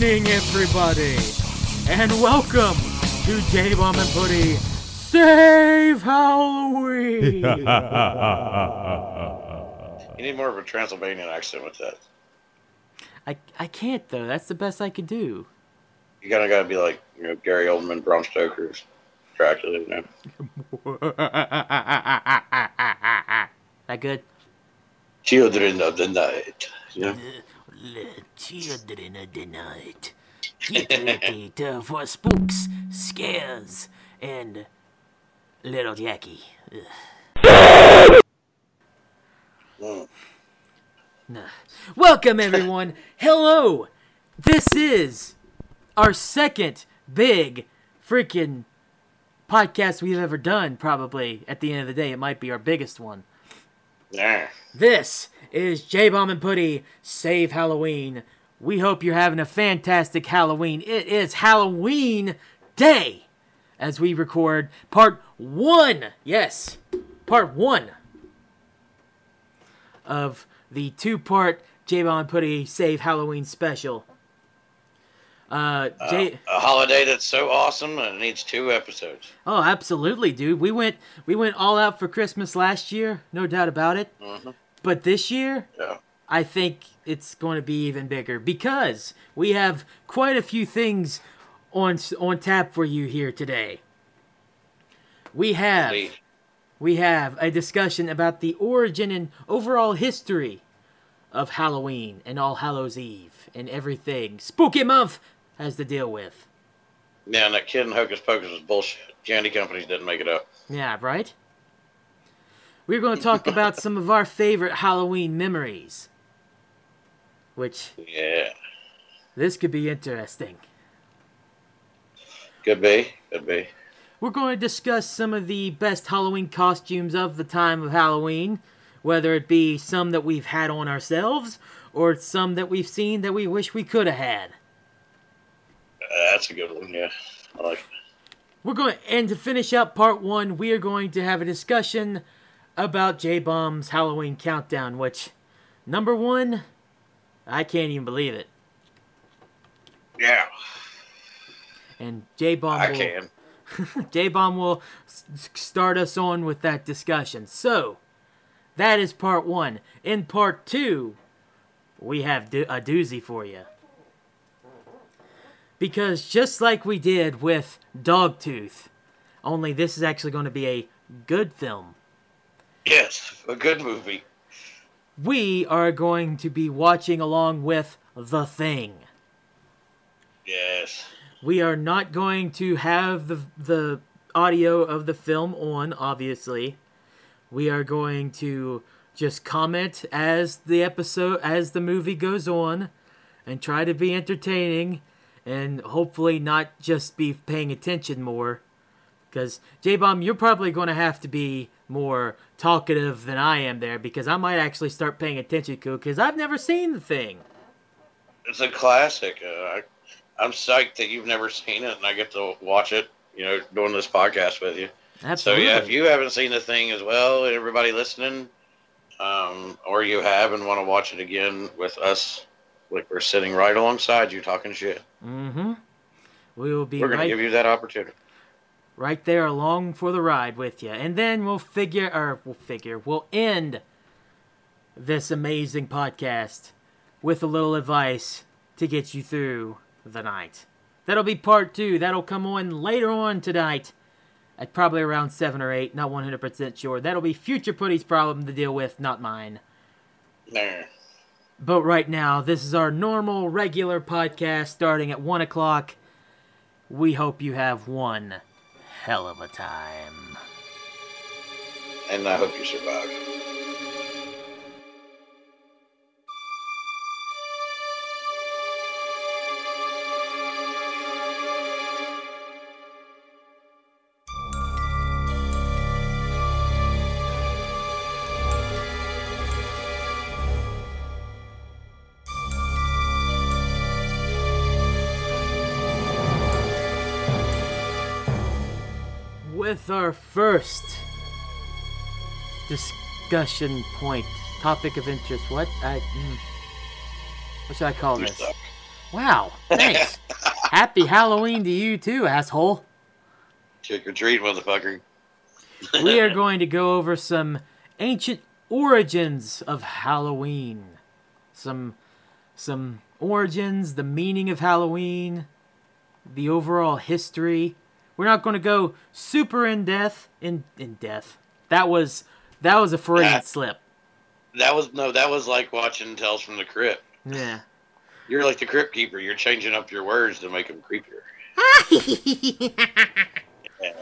evening, everybody, and welcome to J Bomb and Putty Save Halloween. You need more of a Transylvanian accent with that. I I can't though. That's the best I could do. You gotta gotta be like you know Gary Oldman, Bram Stoker's Dracula. You know? that good? Children of the night. You know? Children of the night. Get ready to, for spooks, scares, and little Jackie. Mm. Nah. Welcome, everyone. Hello. This is our second big freaking podcast we've ever done, probably. At the end of the day, it might be our biggest one. Nah. This is J Bomb and Putty Save Halloween. We hope you're having a fantastic Halloween. It is Halloween Day as we record part one. Yes, part one of the two part J Bomb and Putty Save Halloween special. Uh, J- A holiday that's so awesome and it needs two episodes. oh, absolutely, dude. We went we went all out for Christmas last year, no doubt about it. Mhm. But this year, Yeah. I think it's going to be even bigger because we have quite a few things on on tap for you here today. We have Lee. we have a discussion about the origin and overall history of Halloween and All Hallows Eve and everything Spooky Month has to deal with. Yeah, and that kid in Hocus Pocus was bullshit. Candy companies didn't make it up. Yeah, right? We're going to talk about some of our favorite Halloween memories. Which Yeah. this could be interesting. Could be. Could be. We're going to discuss some of the best Halloween costumes of the time of Halloween, whether it be some that we've had on ourselves or some that we've seen that we wish we could have had. Uh, that's a good one. Yeah. I like it. We're going and to finish up part 1, we are going to have a discussion about J Bomb's Halloween countdown, which number 1 I can't even believe it. Yeah. And J Bomb I will can. J Bomb will start us on with that discussion. So, that is part one. In part two, we have do- a doozy for you. Because just like we did with Dogtooth, only this is actually going to be a good film. Yes. A good movie. We are going to be watching along with The Thing. Yes. We are not going to have the the audio of the film on, obviously. We are going to just comment as the episode as the movie goes on and try to be entertaining and hopefully not just be paying attention more. Because J Bomb, you're probably going to have to be more talkative than I am there because I might actually start paying attention to because I've never seen the thing. It's a classic. Uh, I, I'm psyched that you've never seen it and I get to watch it. you know, doing this podcast with you. Absolutely. So yeah, if you haven't seen the thing as well, everybody listening, um, or you have and want to watch it again with us, like we're sitting right alongside you talking shit, mm-hmm. We will be we're gonna give you that opportunity. Right there along for the ride with you, and then we'll figure, or we'll figure, we'll end this amazing podcast with a little advice to get you through the night. That'll be part two. That'll come on later on tonight at probably around 7 or 8. Not 100% sure. That'll be Future Putty's problem to deal with, not mine. There. But right now, this is our normal, regular podcast starting at 1 o'clock. We hope you have one hell of a time. And I hope you survive. With our first discussion point, topic of interest. What? I. Mm, what should I call You're this? stuck. Wow, thanks. Happy Halloween to you too, asshole. Trick or treat, motherfucker. We are going to go over some ancient origins of Halloween. Some some origins, the meaning of Halloween, the overall history. We're not going to go super in depth in in depth. That was that was a Freudian Yeah. slip. That was no, that was like watching Tales from the Crypt. Yeah. You're like the crypt keeper. You're changing up your words to make them creepier. Yeah.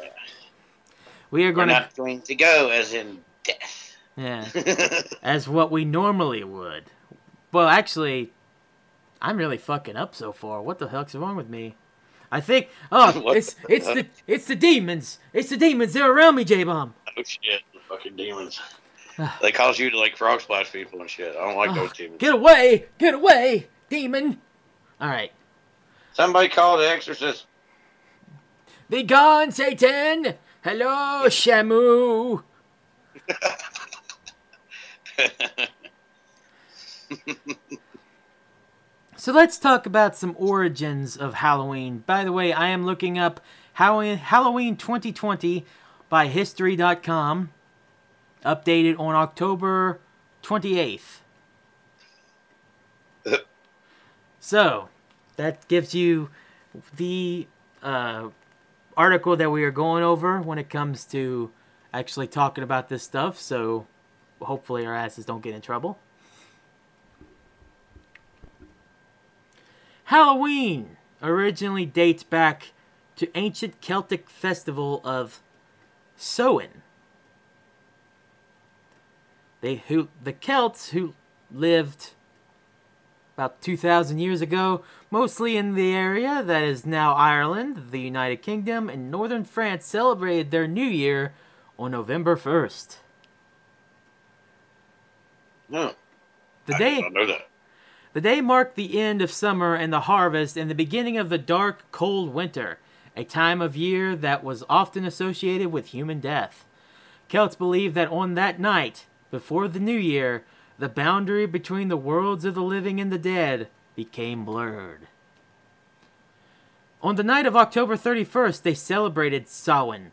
we are We're going to not going to go as in death. yeah, as what we normally would. Well, actually, I'm really fucking up so far. What the heck's wrong with me? I think oh, What it's the it's the it's the demons. It's the demons. They're around me, J Bomb. oh shit, the fucking demons. Ah. they cause you to like frog splash people and shit. I don't like ah. those demons. Get away! Get away, demon! All right, Somebody call the exorcist. be gone, Satan. Hello, Shamu. So let's talk about some origins of Halloween. By the way, I am looking up Halloween, Halloween 2020 by History.com, updated on October 28th. so that gives you the uh, article that we are going over when it comes to actually talking about this stuff. So hopefully our asses don't get in trouble. Halloween originally dates back to ancient Celtic festival of Samhain. They who the Celts who lived about 2000 years ago, mostly in the area that is now Ireland, the United Kingdom, and northern France celebrated their new year on November 1st. No, The I day did not know that. The day marked the end of summer and the harvest and the beginning of the dark, cold winter, a time of year that was often associated with human death. Celts believed that on that night, before the new year, the boundary between the worlds of the living and the dead became blurred. On the night of October 31st, they celebrated Samhain,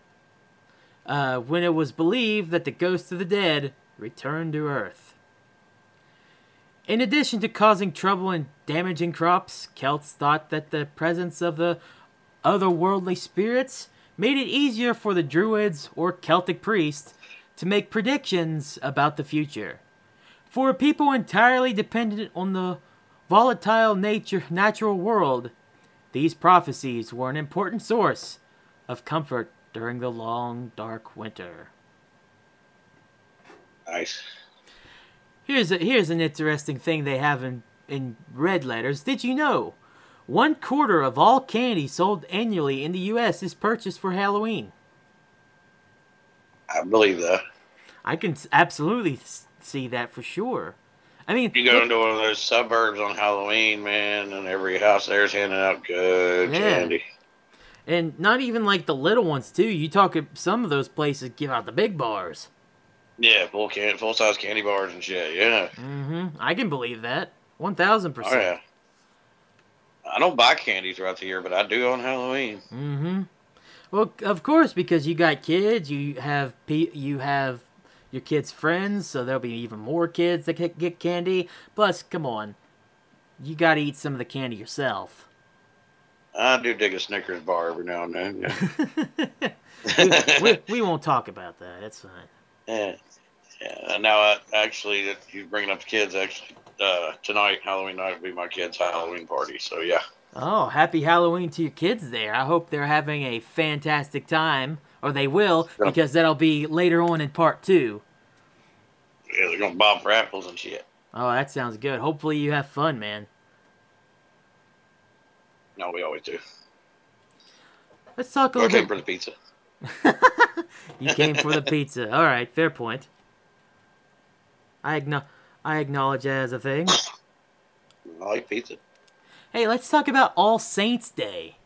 uh, when it was believed that the ghosts of the dead returned to Earth. In addition to causing trouble and damaging crops, Celts thought that the presence of the otherworldly spirits made it easier for the Druids or Celtic priests to make predictions about the future. For a people entirely dependent on the volatile nature natural world, these prophecies were an important source of comfort during the long dark winter. Nice. Here's a, here's an interesting thing they have in, in red letters. Did you know? One quarter of all candy sold annually in the U.S. is purchased for Halloween. I believe that. I can absolutely see that for sure. I mean, You go look- into one of those suburbs on Halloween, man, and every house there's handing out good Yeah. candy. And not even like the little ones too. You talk some of those places give out the big bars. Yeah, full can full size candy bars and shit. Yeah. Mm-hmm. I can believe that. One thousand percent. Oh yeah. I don't buy candy throughout the year, but I do on Halloween. Mm-hmm. Well, of course, because you got kids, you have pe- you have your kids' friends, so there'll be even more kids that get candy. Plus, come on, you got to eat some of the candy yourself. I do dig a Snickers bar every now and then. Yeah. we, we, we won't talk about that. That's fine. Yeah. yeah. Now, I, actually, that you bringing up the kids, actually, uh, tonight, Halloween night, will be my kids' Halloween party. So yeah. Oh, happy Halloween to your kids there. I hope they're having a fantastic time, or they will, because that'll be later on in part two. Yeah, they're gonna bob for apples and shit. Oh, that sounds good. Hopefully, you have fun, man. No, we always do. Let's talk a little came bit. the pizza. You came for the pizza. All right, fair point. I agno- I acknowledge that as a thing. I like pizza. Hey, let's talk about All Saints Day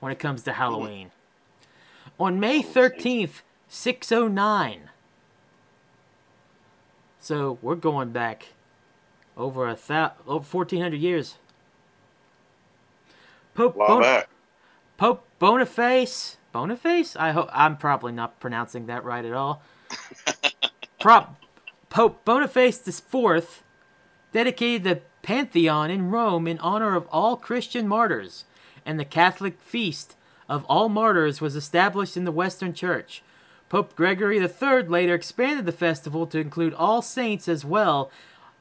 when it comes to Halloween. On May 13th, 609. So, we're going back over a thou- over 1400 years. Pope Bon- Pope Boniface. Boniface? I hope I'm probably not pronouncing that right at all. Prop Pope Boniface IV dedicated the Pantheon in Rome in honor of all Christian martyrs, and the Catholic feast of all martyrs was established in the Western Church. Pope Gregory III later expanded the festival to include all saints as well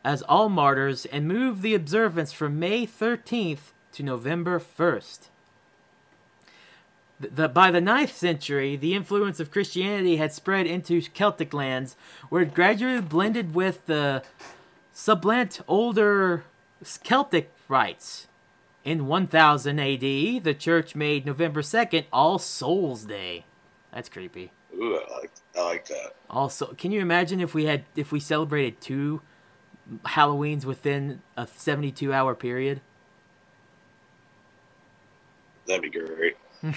as all martyrs and moved the observance from May 13th to November 1st. The, by the 9th century, the influence of Christianity had spread into Celtic lands, where it gradually blended with the sublant older Celtic rites. In 1000 AD, the church made November 2nd All Souls Day. That's creepy. Ooh, I like, I like that. Also, can you imagine if we had if we celebrated two Halloweens within a 72 hour period? That'd be great.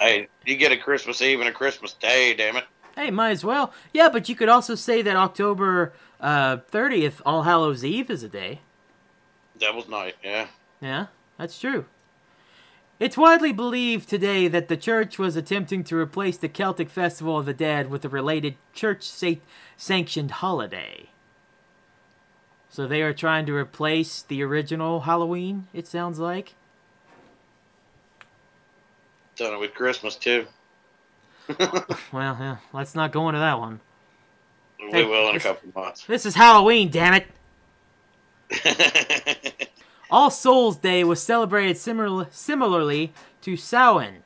hey, you get a Christmas Eve and a Christmas Day, damn it. Hey, might as well. Yeah, but you could also say that October uh, 30th, All Hallows Eve, is a day. Devil's Night, yeah. Yeah, that's true. It's widely believed today that the church was attempting to replace the Celtic Festival of the Dead with a related church sa- sanctioned holiday. So they are trying to replace the original Halloween, it sounds like. Done it with Christmas too. Well, yeah, let's not go into that one. We Hey, will in a this- couple months. This is Halloween, damn it! All Souls Day was celebrated similar, similarly to Samhain,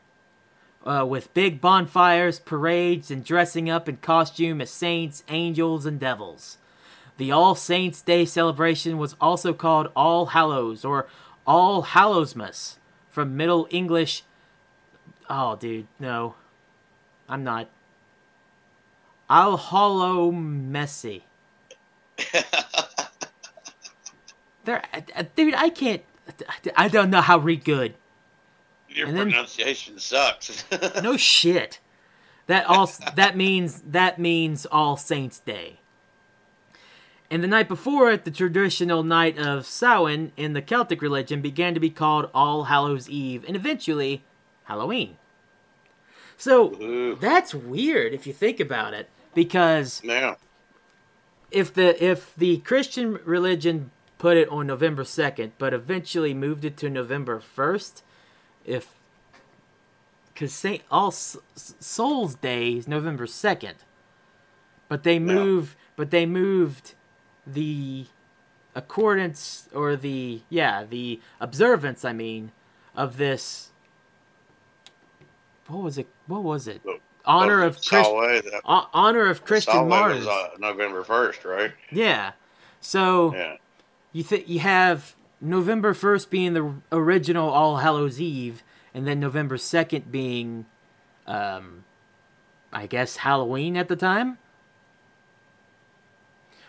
uh, with big bonfires, parades, and dressing up in costume as saints, angels, and devils. The All Saints Day celebration was also called All Hallows or All Hallowsmas from Middle English. Oh, dude, no. I'm not. I'll Hollow Messy. There, uh, dude, I can't. I don't know how to read good. Your And then- pronunciation sucks. No shit. That all that means that means All Saints Day. And the night before it, the traditional night of Samhain in the Celtic religion began to be called All Hallows Eve and eventually Halloween. So Ooh. that's weird if you think about it, because now, if the if the Christian religion put it on November second, but eventually moved it to November first, if because Saint All Souls Day is November second, but they move, but they moved the accordance or the yeah the observance I mean of this. What was it? What was it? Honor of Christ, honor of Christian martyrs. was uh, November first, right? Yeah. So Yeah. you th- you have November first being the original All Hallows Eve, and then November second being, um, I guess Halloween at the time.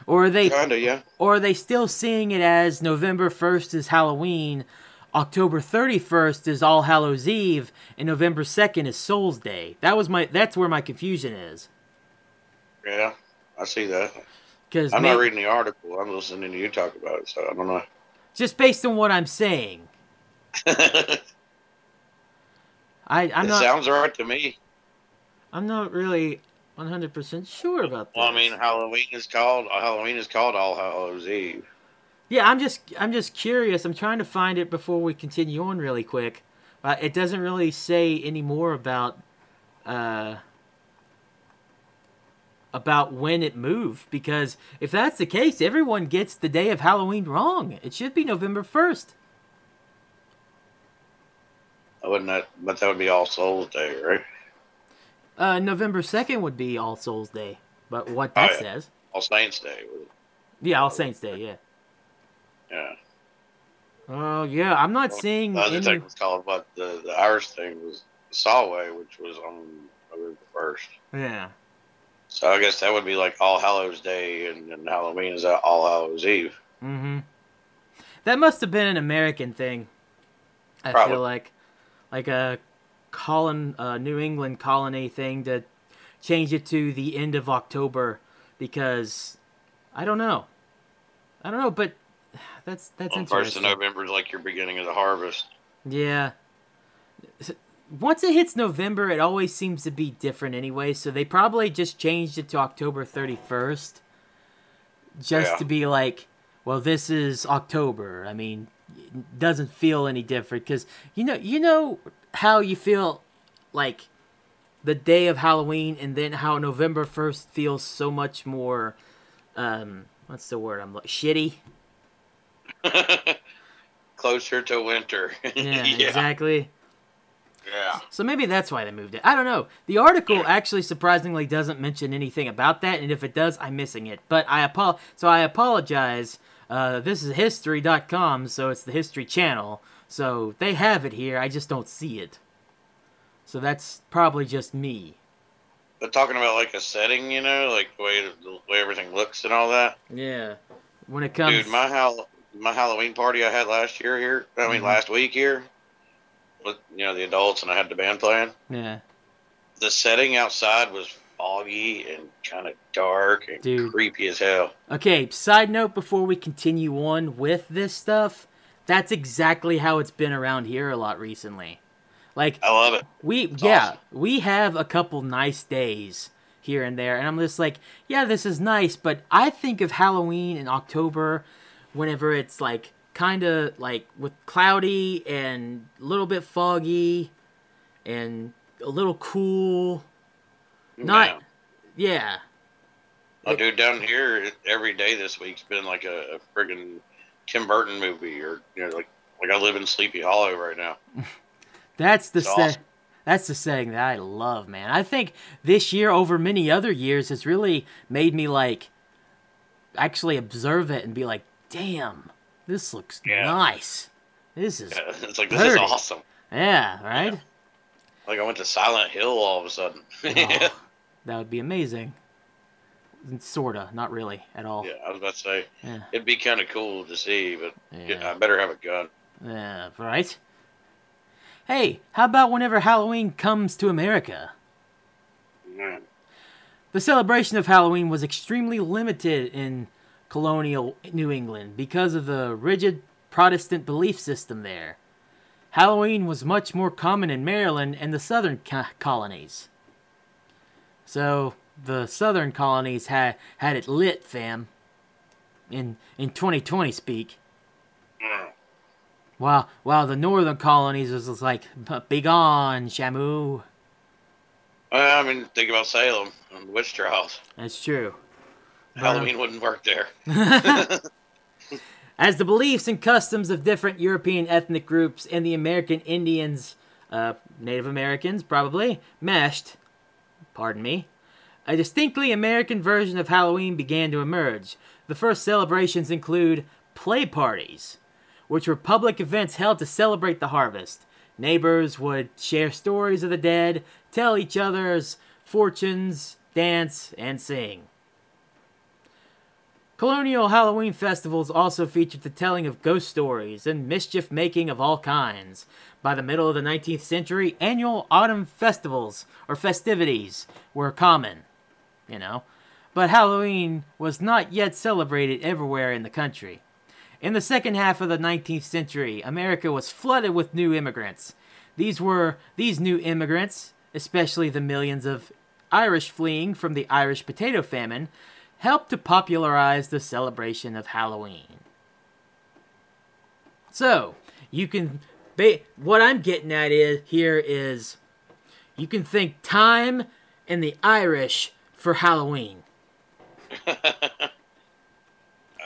Or are they Kinda, yeah. or are they still seeing it as November first is Halloween, October 31st is All Hallows Eve, and November 2nd is Souls Day. That was my. That's where my confusion is. Yeah, I see that. Because I'm not reading the article. I'm listening to you talk about it, so I don't know. just based on what I'm saying, it I, I'm not. sounds alright to me. I'm not really 100 percent sure about that. Well, I mean, Halloween is called Halloween is called All Hallows Eve. Yeah, I'm just I'm just curious. I'm trying to find it before we continue on really quick. Uh, it doesn't really say any more about uh, about when it moved because if that's the case, everyone gets the day of Halloween wrong. It should be November first. I wouldn't that, but that would be All Souls Day, right? Uh, November second would be All Souls Day, but what Oh, that yeah. says, All Saints Day. yeah, All Saints Day, yeah. Yeah. Oh yeah, I'm not seeing The other any. thing was called, but the, the Irish thing was Solway, which was on November first. Yeah, So I guess that would be like All Hallows Day, and, and Halloween is All Hallows Eve. Mm-hmm. That must have been an American thing. I Probably. feel like, like a colon, uh, New England colony thing to change it to the end of October because I don't know. I don't know, but that's that's Well, first of November is like your beginning of the harvest. Yeah. Once it hits November, it always seems to be different anyway. So they probably just changed it to October 31st, just Yeah. to be like, well, this is October. I mean, it doesn't feel any different because you know, you know how you feel like the day of Halloween, and then how November 1st feels so much more. Um, what's the word? I'm like shitty. Closer to winter. Yeah, yeah. exactly. Yeah. So maybe that's why they moved it. I don't know. The article actually surprisingly doesn't mention anything about that, and if it does, I'm missing it. But I apo- so I apologize. Uh, this is history.com, so it's the History Channel. So they have it here. I just don't see it. So that's probably just me. But talking about like a setting, you know, like the way the way everything looks and all that. Yeah. When it comes, Dude, my Hall- my Halloween party I had last year here. I mean, Mhm. last week here. With you know the adults and I had the band playing. yeah, The setting outside was foggy and kind of dark and Dude. creepy as hell. Okay, side note before we continue on with this stuff, that's exactly how it's been around here a lot recently. Like I love it. we It's yeah, awesome. we have a couple nice days here and there and I'm just like, yeah, this is nice, but I think of Halloween in October whenever it's like kind of like with cloudy and a little bit foggy and a little cool. Not Yeah. yeah. Oh, dude, down here every day this week's been like a, a friggin' Tim Burton movie, or you know, like like I live in Sleepy Hollow right now. That's the awesome. that's the setting that I love, man. I think this year over many other years has really made me like actually observe it and be like, "Damn, this looks Yeah. nice. This is Yeah, it's like this is awesome. yeah, right? Like I went to Silent Hill all of a sudden. Oh, that would be amazing. Sorta, not really at all. Yeah, I was about to say Yeah. it'd be kind of cool to see, but Yeah. I better have a gun. Yeah, right? Hey, how about whenever Halloween comes to America? Mm. The celebration of Halloween was extremely limited in colonial New England because of the rigid Protestant belief system there. Halloween was much more common in Maryland and the southern co- colonies. So, the southern colonies had had it lit, fam. In in 2020 speak. Mm. While while the northern colonies was just like, "Be gone, Shamu." Well, I mean, think about Salem and the witch trials. That's true. Halloween wouldn't work there. As the beliefs and customs of different European ethnic groups and the American Indians, uh, Native Americans probably, meshed, pardon me, a distinctly American version of Halloween began to emerge. The first celebrations include play parties, which were public events held to celebrate the harvest. Neighbors would share stories of the dead, tell each other's fortunes, dance, and sing. Colonial Halloween festivals also featured the telling of ghost stories and mischief making of all kinds. By the middle of the 19th century, annual autumn festivals or festivities were common, you know. But Halloween was not yet celebrated everywhere in the country. In the second half of the 19th century, America was flooded with new immigrants. These were these new immigrants, especially the millions of Irish fleeing from the Irish potato famine, helped to popularize the celebration of Halloween. So, you can ba- what I'm getting at is here is you can think time and the Irish for Halloween. I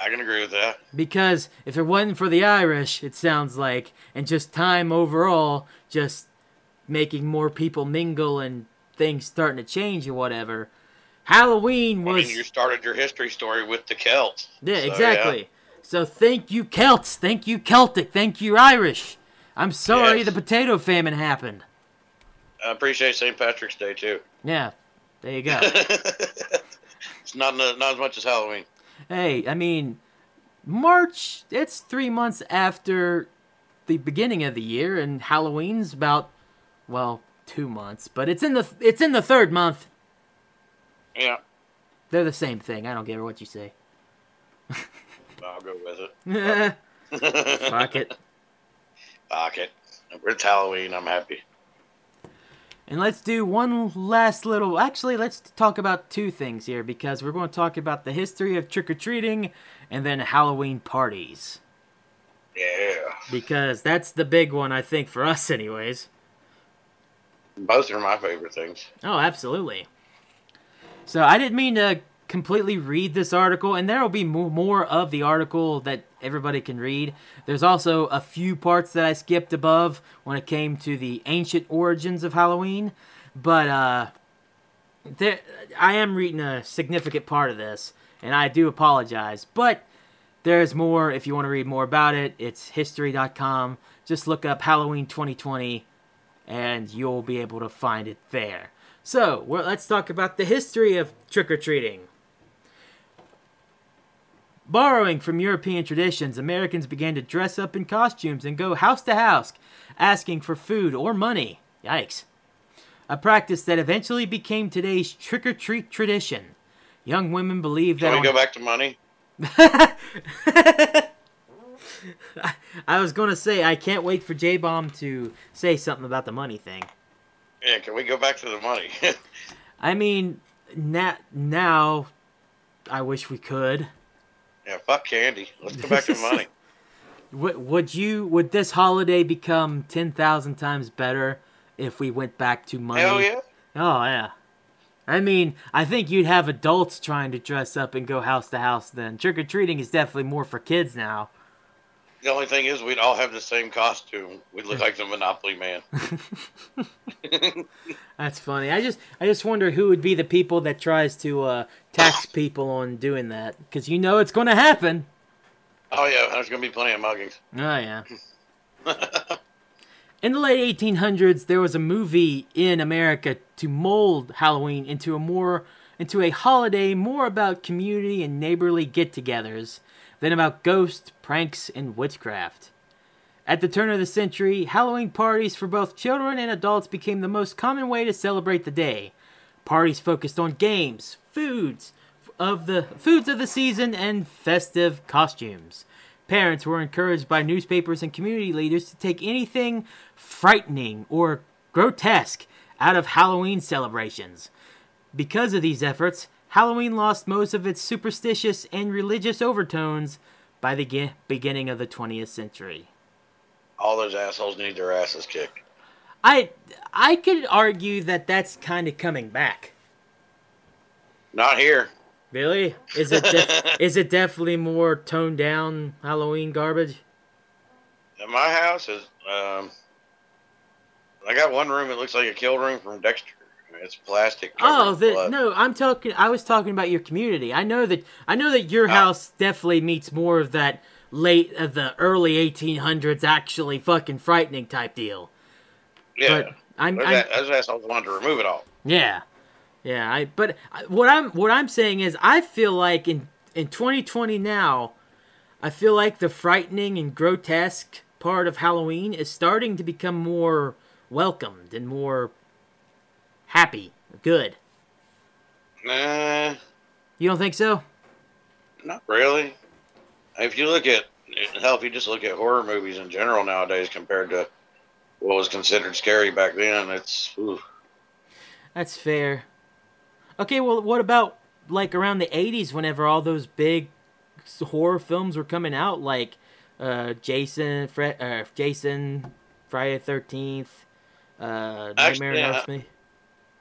can agree with that. Because if it wasn't for the Irish, it sounds like, and just time overall, just making more people mingle and things starting to change or whatever, Halloween I was. mean, you started your history story with the Celts. yeah, So, exactly. So thank you, Celts. Thank you, Celtic. Thank you, Irish. I'm sorry Yes. the potato famine happened. I appreciate St. Patrick's Day too. Yeah, there you go. it's not not as much as Halloween. hey, I mean, March, it's three months after the beginning of the year, and Halloween's about, well, two months, but it's in the it's in the third month. Yeah, They're the same thing. I don't care what you say. I'll go with it. Fuck it. Fuck it. It's Halloween. I'm happy. And let's do one last little. Actually, let's talk about two things here because we're going to talk about the history of trick or treating and then Halloween parties. Yeah. Because that's the big one, I think, for us, anyways. Both are my favorite things. Oh, absolutely. So I didn't mean to completely read this article, and there will be more of the article that everybody can read. There's also a few parts that I skipped above when it came to the ancient origins of Halloween, but uh, there, I am reading a significant part of this, and I do apologize. But there's more if you want to read more about it. It's history.com. Just look up Halloween 2020 and you'll be able to find it there. So, well, let's talk about the history of trick or treating. Borrowing from European traditions, Americans began to dress up in costumes and go house to house asking for food or money. Yikes. A practice that eventually became today's trick or treat tradition. Young women believe that. Can we go back to money? I was going to say, I can't wait for J Bomb to say something about the money thing. Yeah, can we go back to the money? I mean, na- now, I wish we could. yeah, fuck candy. Let's go back to money. Would, would you? Would this holiday become ten thousand times better if we went back to money? Hell yeah. Oh yeah. I mean, I think you'd have adults trying to dress up and go house to house. Then trick or treating is definitely more for kids now. The only thing is, we'd all have the same costume. We'd look like the Monopoly Man. That's funny. I just, I just wonder who would be the people that tries to uh, tax people on doing that, because you know it's going to happen. Oh yeah, there's gonna be plenty of muggings. Oh yeah. In the late 1800s, there was a movie in America to mold Halloween into a more into a holiday more about community and neighborly get-togethers than about ghosts, pranks, and witchcraft. At the turn of the century, Halloween parties for both children and adults became the most common way to celebrate the day. Parties focused on games, foods of the foods of the season, and festive costumes. Parents were encouraged by newspapers and community leaders to take anything frightening or grotesque out of Halloween celebrations. Because of these efforts, Halloween lost most of its superstitious and religious overtones by the ge- beginning of the 20th century. All those assholes need their asses kicked. I I could argue that that's kind of coming back. Not here. Really? Is it def- is it definitely more toned down Halloween garbage? In my house is um, I got one room that looks like a kill room from Dexter. It's plastic. Oh, the, no, I'm talking. I was talking about your community. I know that. I know that your Oh. house definitely meets more of that late of the early 1800s, actually fucking frightening type deal. Yeah. But I'm, a- those assholes wanted to remove it all. yeah, yeah. I but uh, what I'm what I'm saying is I feel like in in 2020 now, I feel like the frightening and grotesque part of Halloween is starting to become more welcomed and more happy, good. Nah, You don't think so? not really. If you look at hell, if you just look at horror movies in general nowadays compared to what was considered scary back then, it's ooh, That's fair. Okay, well, what about like around the 80s whenever all those big horror films were coming out like uh Jason, Fre- uh, Jason, Friday the 13th, uh Nightmare Actually, on Elm Street.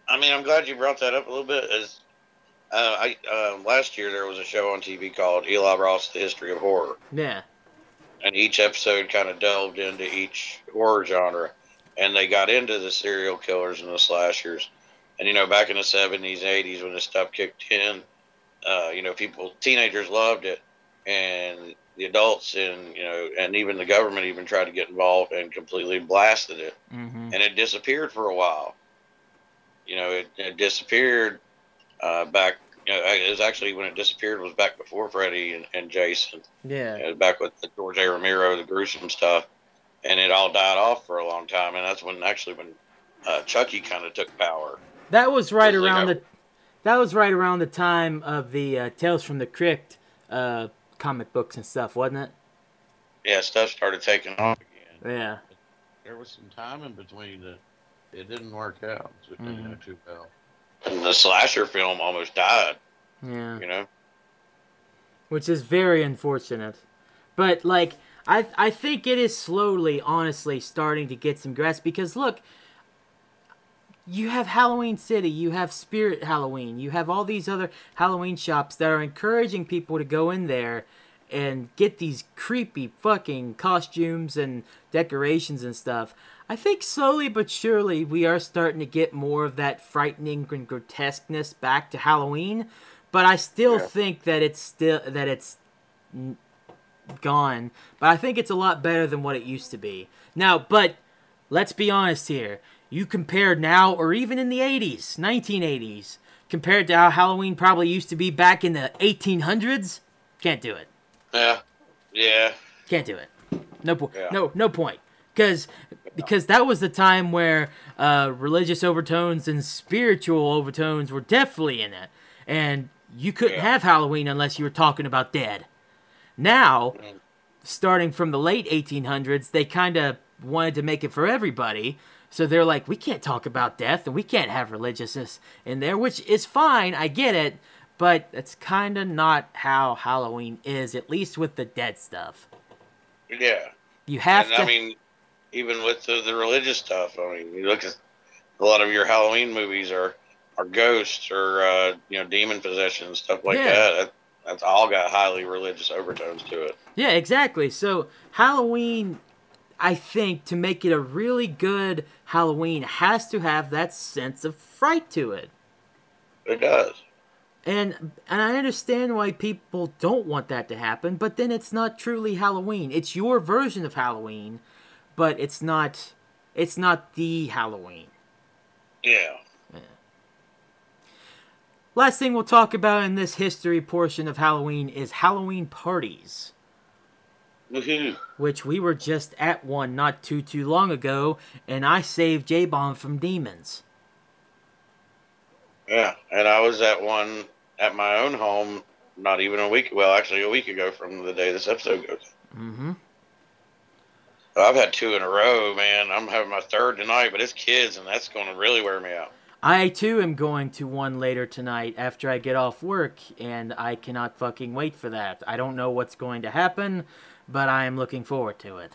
I mean, I'm glad you brought that up a little bit. As uh, I uh, last year there was a show on TV called Eli Roth's: The History of Horror, Yeah. and each episode kind of delved into each horror genre, and they got into the serial killers and the slashers. And you know, back in the '70s, '80s, when this stuff kicked in, uh, you know, people, teenagers loved it, and the adults and you know, and even the government even tried to get involved and completely blasted it hmm and it disappeared for a while. You know, it, it disappeared uh, back. You know, it was actually when it disappeared was back before Freddy and, and Jason. Yeah. It was back with the George A. Romero, the gruesome stuff, and it all died off for a long time. And that's when actually when uh, Chucky kind of took power. That was right Because they around the That was right around the time of the uh, Tales from the Crypt uh, comic books and stuff, wasn't it? Yeah, stuff started taking off again. Yeah. There was some time in between that it didn't work out. So it didn't Mhm. go too well. And the slasher film almost died. Yeah. You know. which is very unfortunate. But like I I think it is slowly honestly starting to get some grass because look you have Halloween City, you have Spirit Halloween, you have all these other Halloween shops that are encouraging people to go in there and get these creepy fucking costumes and decorations and stuff. I think slowly but surely we are starting to get more of that frightening and grotesqueness back to Halloween, but I still Yeah. think that it's still that it's gone. But I think it's a lot better than what it used to be. Now, but let's be honest here. You compare now or even in the 80s, 1980s, compared to how Halloween probably used to be back in the 1800s, can't do it. Yeah. Yeah. Can't do it. No point. Yeah. No no point. Because because that was the time where uh, religious overtones and spiritual overtones were definitely in it, and you couldn't Yeah. have Halloween unless you were talking about dead. Now, Mm. starting from the late 1800s, they kind of wanted to make it for everybody. So they're like, we can't talk about death and we can't have religiousness in there, which is fine. I get it. But that's kind of not how Halloween is, at least with the dead stuff. Yeah. You have and to. I mean, even with the, the religious stuff, I mean, you look at a lot of your Halloween movies are are ghosts or uh, you know demon possession and stuff like Yeah. that. that. That's all got highly religious overtones to it. Yeah, exactly. So Halloween, I think, to make it a really good Halloween, has to have that sense of fright to it. It does. And and I understand why people don't want that to happen, but then it's not truly Halloween. It's your version of Halloween, but it's not it's not the Halloween. Yeah. Last thing we'll talk about in this history portion of Halloween is Halloween parties. Which we were just at one not too too long ago, and I saved J Bomb from demons. Yeah. And I was at one at my own home not even a week. Well, actually, a week ago from the day this episode goes. Mm-hmm. I've had two in a row, man. I'm having my third tonight, but it's kids, and that's going to really wear me out. I too am going to one later tonight after I get off work, and I cannot fucking wait for that. I don't know what's going to happen, but I am looking forward to it.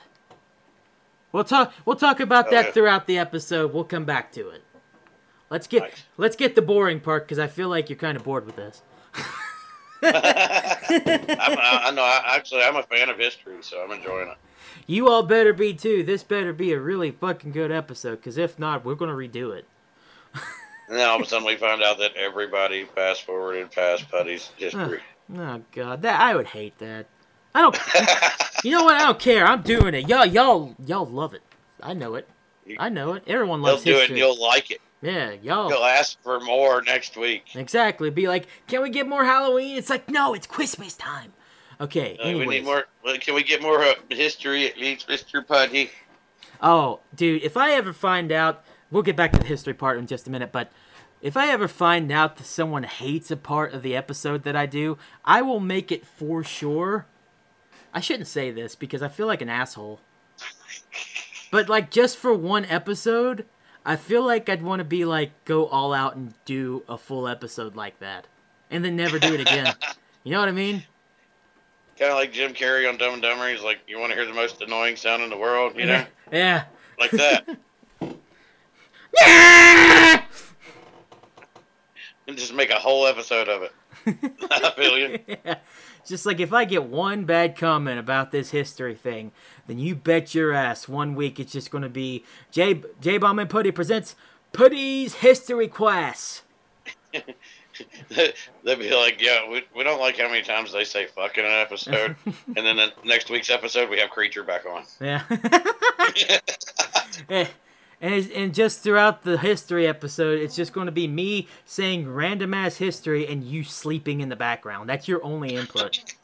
We'll talk. We'll talk about Oh, that yeah. throughout the episode. We'll come back to it. Let's get Nice. let's get the boring part because I feel like you're kind of bored with this. I'm, I, I know. I, actually, I'm a fan of history, so I'm enjoying it. You all better be too. This better be a really fucking good episode because if not, we're gonna redo it. And then all of a sudden, we find out that everybody fast forwarded past Putty's history. Oh, oh god, that I would hate that. I don't. you know what? I don't care. I'm doing it. Y'all, y'all, y'all love it. I know it. I know it. Everyone loves it. They'll loves do it, history. and you'll like it. Yeah, y'all. He'll ask for more next week. Exactly. Be like, can we get more Halloween? It's like, no, it's Christmas time. Okay. Uh, we need more. well, Can we get more uh, history at least, Mister Putty? Oh, dude, if I ever find out, we'll get back to the history part in just a minute, but if I ever find out that someone hates a part of the episode that I do, I will make it for sure. I shouldn't say this because I feel like an asshole. But like just for one episode, I feel like I'd want to be like go all out and do a full episode like that. And then never do it again. you know what I mean? Kind of like Jim Carrey on Dumb and Dumber. He's like, "You want to hear the most annoying sound in the world?" You know, Yeah. like that. yeah. and just make a whole episode of it. I feel you. Yeah. Just like if I get one bad comment about this history thing, then you bet your ass one week it's just going to be J J Bomb and Putty presents Putty's History Class. They'd be like, "Yeah, we, we don't like how many times they say fuck in an episode." and then the next week's episode, we have Creature back on. Yeah. Eh, and, and just throughout the history episode, it's just going to be me saying random ass history and you sleeping in the background. That's your only input.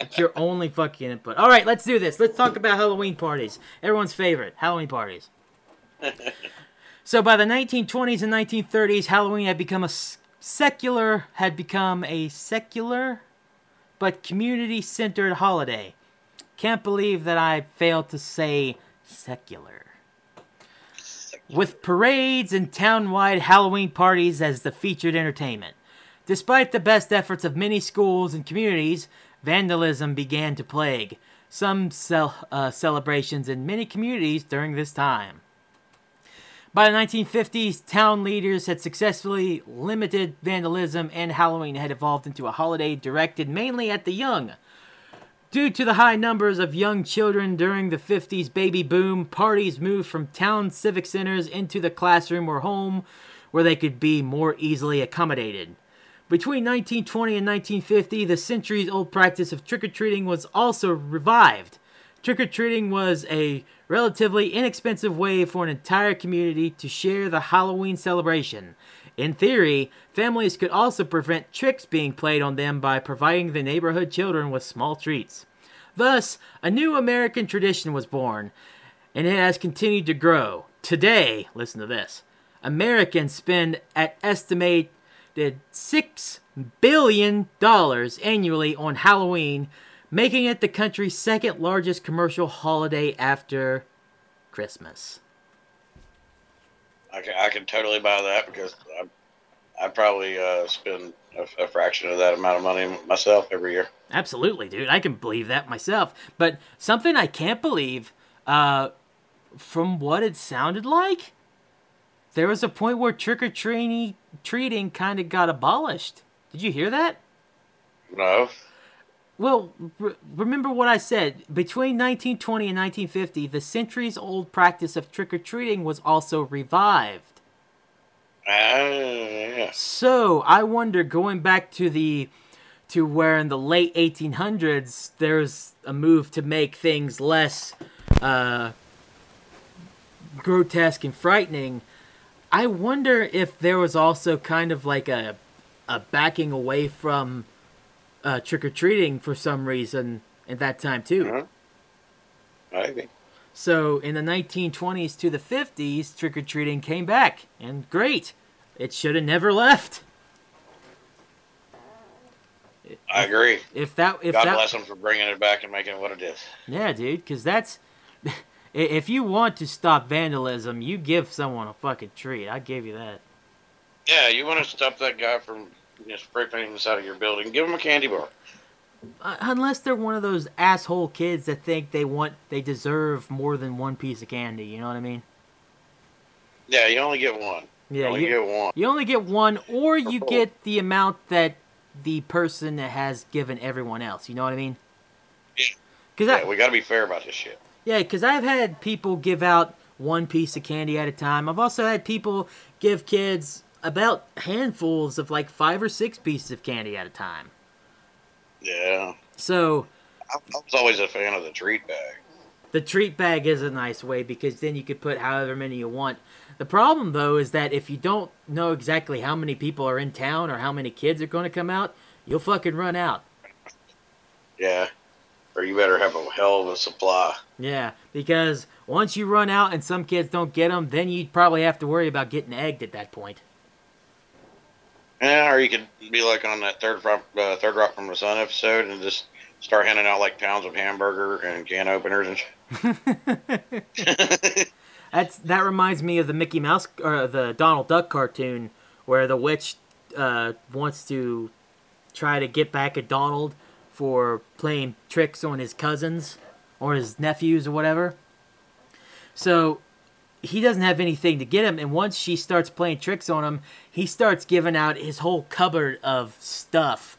It's your only fucking input. All right, let's do this. Let's talk about Halloween parties. Everyone's favorite Halloween parties. so by the 1920s and 1930s, Halloween had become a secular had become a secular but community-centered holiday. Can't believe that I failed to say secular. With parades and town-wide Halloween parties as the featured entertainment. Despite the best efforts of many schools and communities, vandalism began to plague some cel- uh, celebrations in many communities during this time. By the 1950s, town leaders had successfully limited vandalism, and Halloween had evolved into a holiday directed mainly at the young. Due to the high numbers of young children during the 50s baby boom, parties moved from town civic centers into the classroom or home where they could be more easily accommodated. Between 1920 and 1950, the centuries old practice of trick or treating was also revived. Trick or treating was a relatively inexpensive way for an entire community to share the Halloween celebration. In theory, families could also prevent tricks being played on them by providing the neighborhood children with small treats. Thus, a new American tradition was born, and it has continued to grow. Today, listen to this Americans spend at estimated $6 billion annually on Halloween, making it the country's second largest commercial holiday after Christmas. I can, I can totally buy that because I, I probably uh, spend a, a fraction of that amount of money myself every year. Absolutely, dude. I can believe that myself. But something I can't believe, uh, from what it sounded like, there was a point where trick or treating treating kind of got abolished. Did you hear that? No, Well, re- remember what I said. Between 1920 and 1950, the centuries old practice of trick or treating was also revived. ah, yeah. So I wonder, going back to the to where in the late 1800s there's a move to make things less uh, grotesque and frightening. I wonder if there was also kind of like a a backing away from uh, trick or treating for some reason at that time too. Mhm. maybe. So in the 1920s to the 50s, trick or treating came back, and great. It should have never left. I agree. If that, if God that, bless them for bringing it back and making it what it is. yeah, dude, because that's, if you want to stop vandalism, you give someone a fucking treat. I give you that. Yeah, you want to stop that guy from you spray painting the side of your building? Give them a candy bar. Uh, unless they're one of those asshole kids that think they want, they deserve more than one piece of candy. You know what I mean? Yeah, you only get one. you Yeah, only you, get one. you only get one, or you get the amount that the person that has given everyone else. You know what I mean? Yeah. Because Yeah, we got to be fair about this shit. Yeah, because I've had people give out one piece of candy at a time. I've also had people give kids about handfuls of like five or six pieces of candy at a time. Yeah, So I, I was always a fan of the treat bag. the treat bag is a nice way because then you could put however many you want. The problem though is that if you don't know exactly how many people are in town or how many kids are going to come out, you'll fucking run out. Yeah. Or you better have a hell of a supply. Yeah, because once you run out and some kids don't get them, then you'd probably have to worry about getting egged at that point. Yeah, or you could be like on that third rock, uh, third rock from the sun episode and just start handing out like pounds of hamburger and can openers and shit. That's that reminds me of the Mickey Mouse or the Donald Duck cartoon where the witch uh, wants to try to get back at Donald for playing tricks on his cousins or his nephews or whatever. So he doesn't have anything to get him, and once she starts playing tricks on him, he starts giving out his whole cupboard of stuff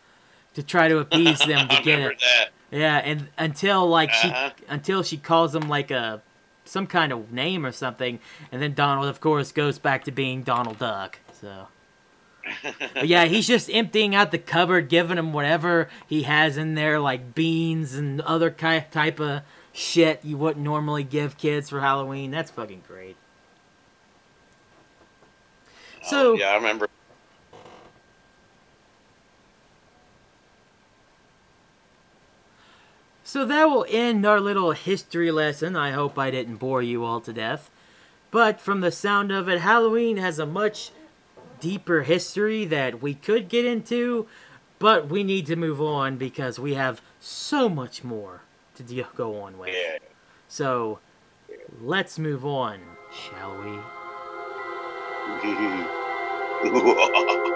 to try to appease them to get it. that. Yeah, and until like Uh-huh. she until she calls him like a some kind of name or something, and then Donald, of course, goes back to being Donald Duck. So. But yeah, he's just emptying out the cupboard, giving him whatever he has in there, like beans and other ki- type of shit you wouldn't normally give kids for Halloween. That's fucking great. Oh, so Oh, yeah, I remember. So that will end our little history lesson. I hope I didn't bore you all to death. But from the sound of it, Halloween has a much deeper history that we could get into, but we need to move on because we have so much more to go on with. Yeah. So let's move on, shall we?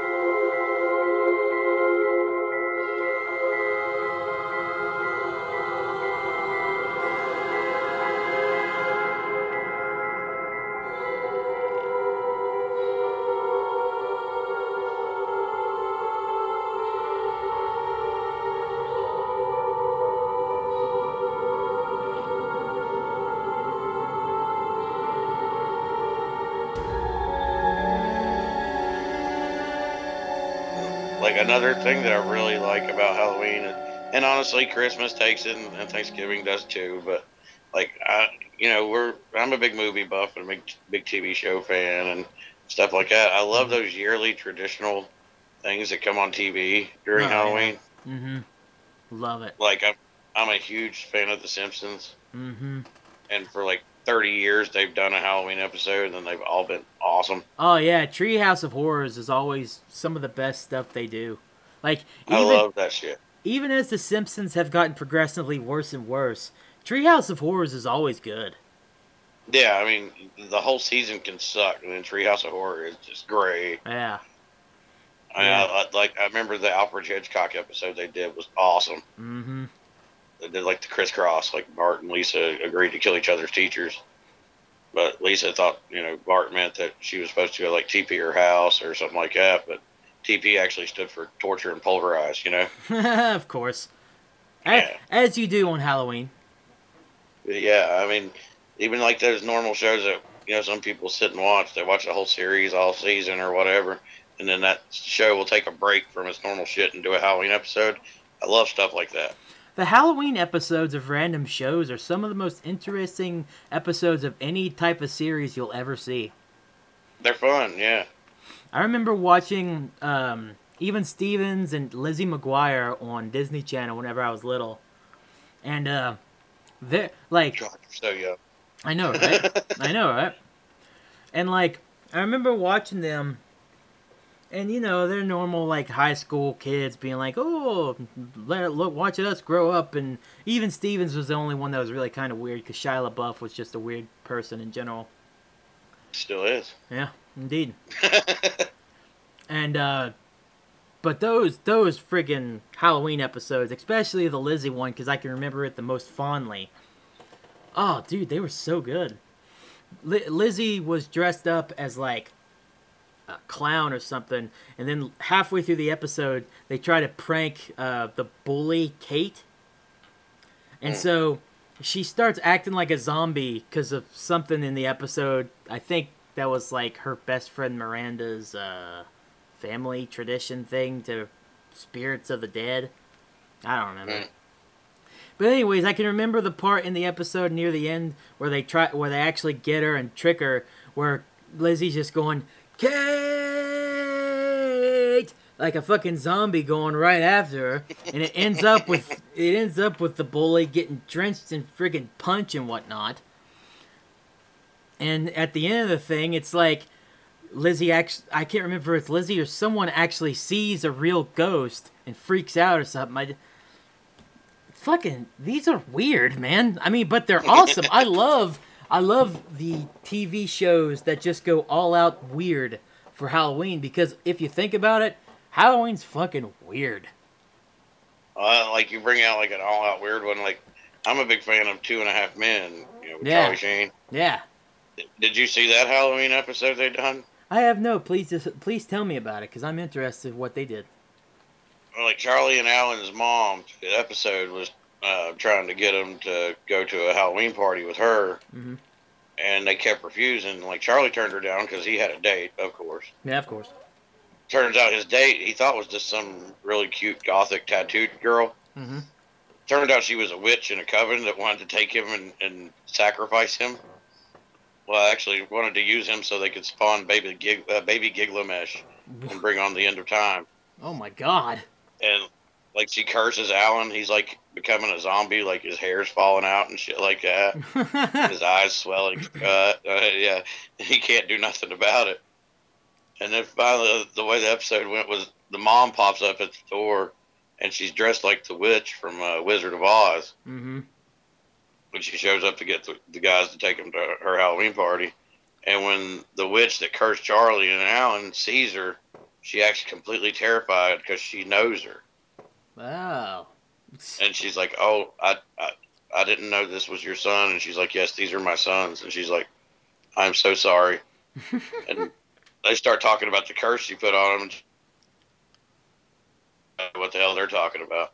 like another thing that I really like about Halloween, and, and honestly, Christmas takes it, and, and Thanksgiving does too. But like, I, you know, we're I'm a big movie buff and a big big TV show fan and stuff like that. I love those yearly traditional things that come on TV during Oh, yeah. Halloween. Mm-hmm. Love it. Like I'm I'm a huge fan of The Simpsons, Mm-hmm. and for like 30 years they've done a Halloween episode, and they've all been awesome. Oh yeah, Treehouse of Horrors is always some of the best stuff they do. Like I even love that shit. even as the Simpsons have gotten progressively worse and worse, Treehouse of Horrors is always good. Yeah, I mean, the whole season can suck, and then Treehouse of Horror is just great. Yeah. I, Yeah. I, I like I remember the Alfred Hitchcock episode they did was awesome. Mm-hmm. They did like the crisscross, like Bart and Lisa agreed to kill each other's teachers, but Lisa thought you know Bart meant that she was supposed to go like TP her house or something like that, but TP actually stood for torture and pulverize. You know, of course. Yeah. As you do on Halloween. yeah. I mean, even like those normal shows that you know some people sit and watch. They watch the whole series all season or whatever, and then that show will take a break from its normal shit and do a Halloween episode. I love stuff like that. The Halloween episodes of random shows are some of the most interesting episodes of any type of series you'll ever see. They're fun, yeah. I remember watching um, even Stevens and Lizzie McGuire on Disney Channel whenever I was little, and uh, they like God, you're so young. I know, right? I know, right? And like, I remember watching them, and you know, they're normal like high school kids being like, "Oh, let, look, watching us grow up." And even Stevens was the only one that was really kind of weird because Shia LaBeouf was just a weird person in general. Still is. Yeah, indeed. And uh, but those those friggin' Halloween episodes, especially the Lizzie one, because I can remember it the most fondly. Oh, dude, they were so good. Li- Lizzie was dressed up as like a clown or something, and then halfway through the episode, they try to prank uh, the bully Kate, and so she starts acting like a zombie because of something in the episode. I think that was like her best friend Miranda's uh, family tradition thing to spirits of the dead. I don't remember. Mm. But anyways, I can remember the part in the episode near the end where they try where they actually get her and trick her where Lizzie's just going, Kate, like a fucking zombie going right after her, and it ends up with it ends up with the bully getting drenched in friggin' punch and whatnot. And at the end of the thing, it's like Lizzie actually I can't remember if it's Lizzie or someone actually sees a real ghost and freaks out or something. I, fucking these are weird, man. I mean, but they're awesome. I love I love the TV shows that just go all out weird for Halloween because if you think about it, Halloween's fucking weird. Uh, like you bring out like an all out weird one. Like I'm a big fan of Two and a Half Men. You know, with Yeah. Charlie Sheen. Yeah. Did you see that Halloween episode they done? I have no. Please, just, please tell me about it because I'm interested in what they did. Well, like Charlie and Alan's mom, the episode was uh, trying to get him to go to a Halloween party with her, Mhm. and they kept refusing. Like Charlie turned her down because he had a date, of course. Yeah, of course. Turns out his date he thought was just some really cute gothic tattooed girl. hmm Turned out she was a witch in a coven that wanted to take him and, and sacrifice him. Well, actually wanted to use him so they could spawn baby Gig, uh, baby Giglamesh and bring on the end of time. Oh my god. and like she curses Alan. He's like becoming a zombie, like his hair's falling out and shit like that. his eyes swelling shut. Uh, yeah, he can't do nothing about it. And then finally, the way the episode went was the mom pops up at the door, and she's dressed like the witch from uh, Wizard of Oz. hmm When she shows up to get the, the guys to take him to her Halloween party, and when the witch that cursed Charlie and Alan sees her, she acts completely terrified because she knows her. Wow. and she's like, "Oh, I, I, I didn't know this was your son." And she's like, "Yes, these are my sons." And she's like, "I'm so sorry." and they start talking about the curse she put on them. What the hell they're talking about?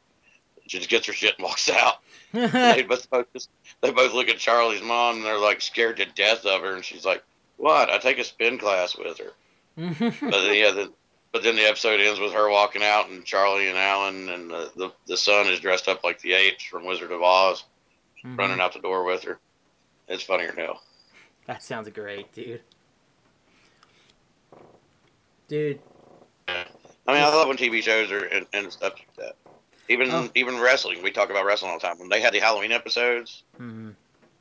She just gets her shit and walks out. they both just, they both look at Charlie's mom and they're like scared to death of her. And she's like, "What? I take a spin class with her." But yeah, the, but then the episode ends with her walking out, and Charlie and Alan and the, the the son is dressed up like the apes from Wizard of Oz, Mhm. running out the door with her. It's funnier now. That sounds great, dude. Dude, I mean, I love when TV shows are and, and stuff like that. Even Oh. even wrestling, we talk about wrestling all the time. When they had the Halloween episodes mhm.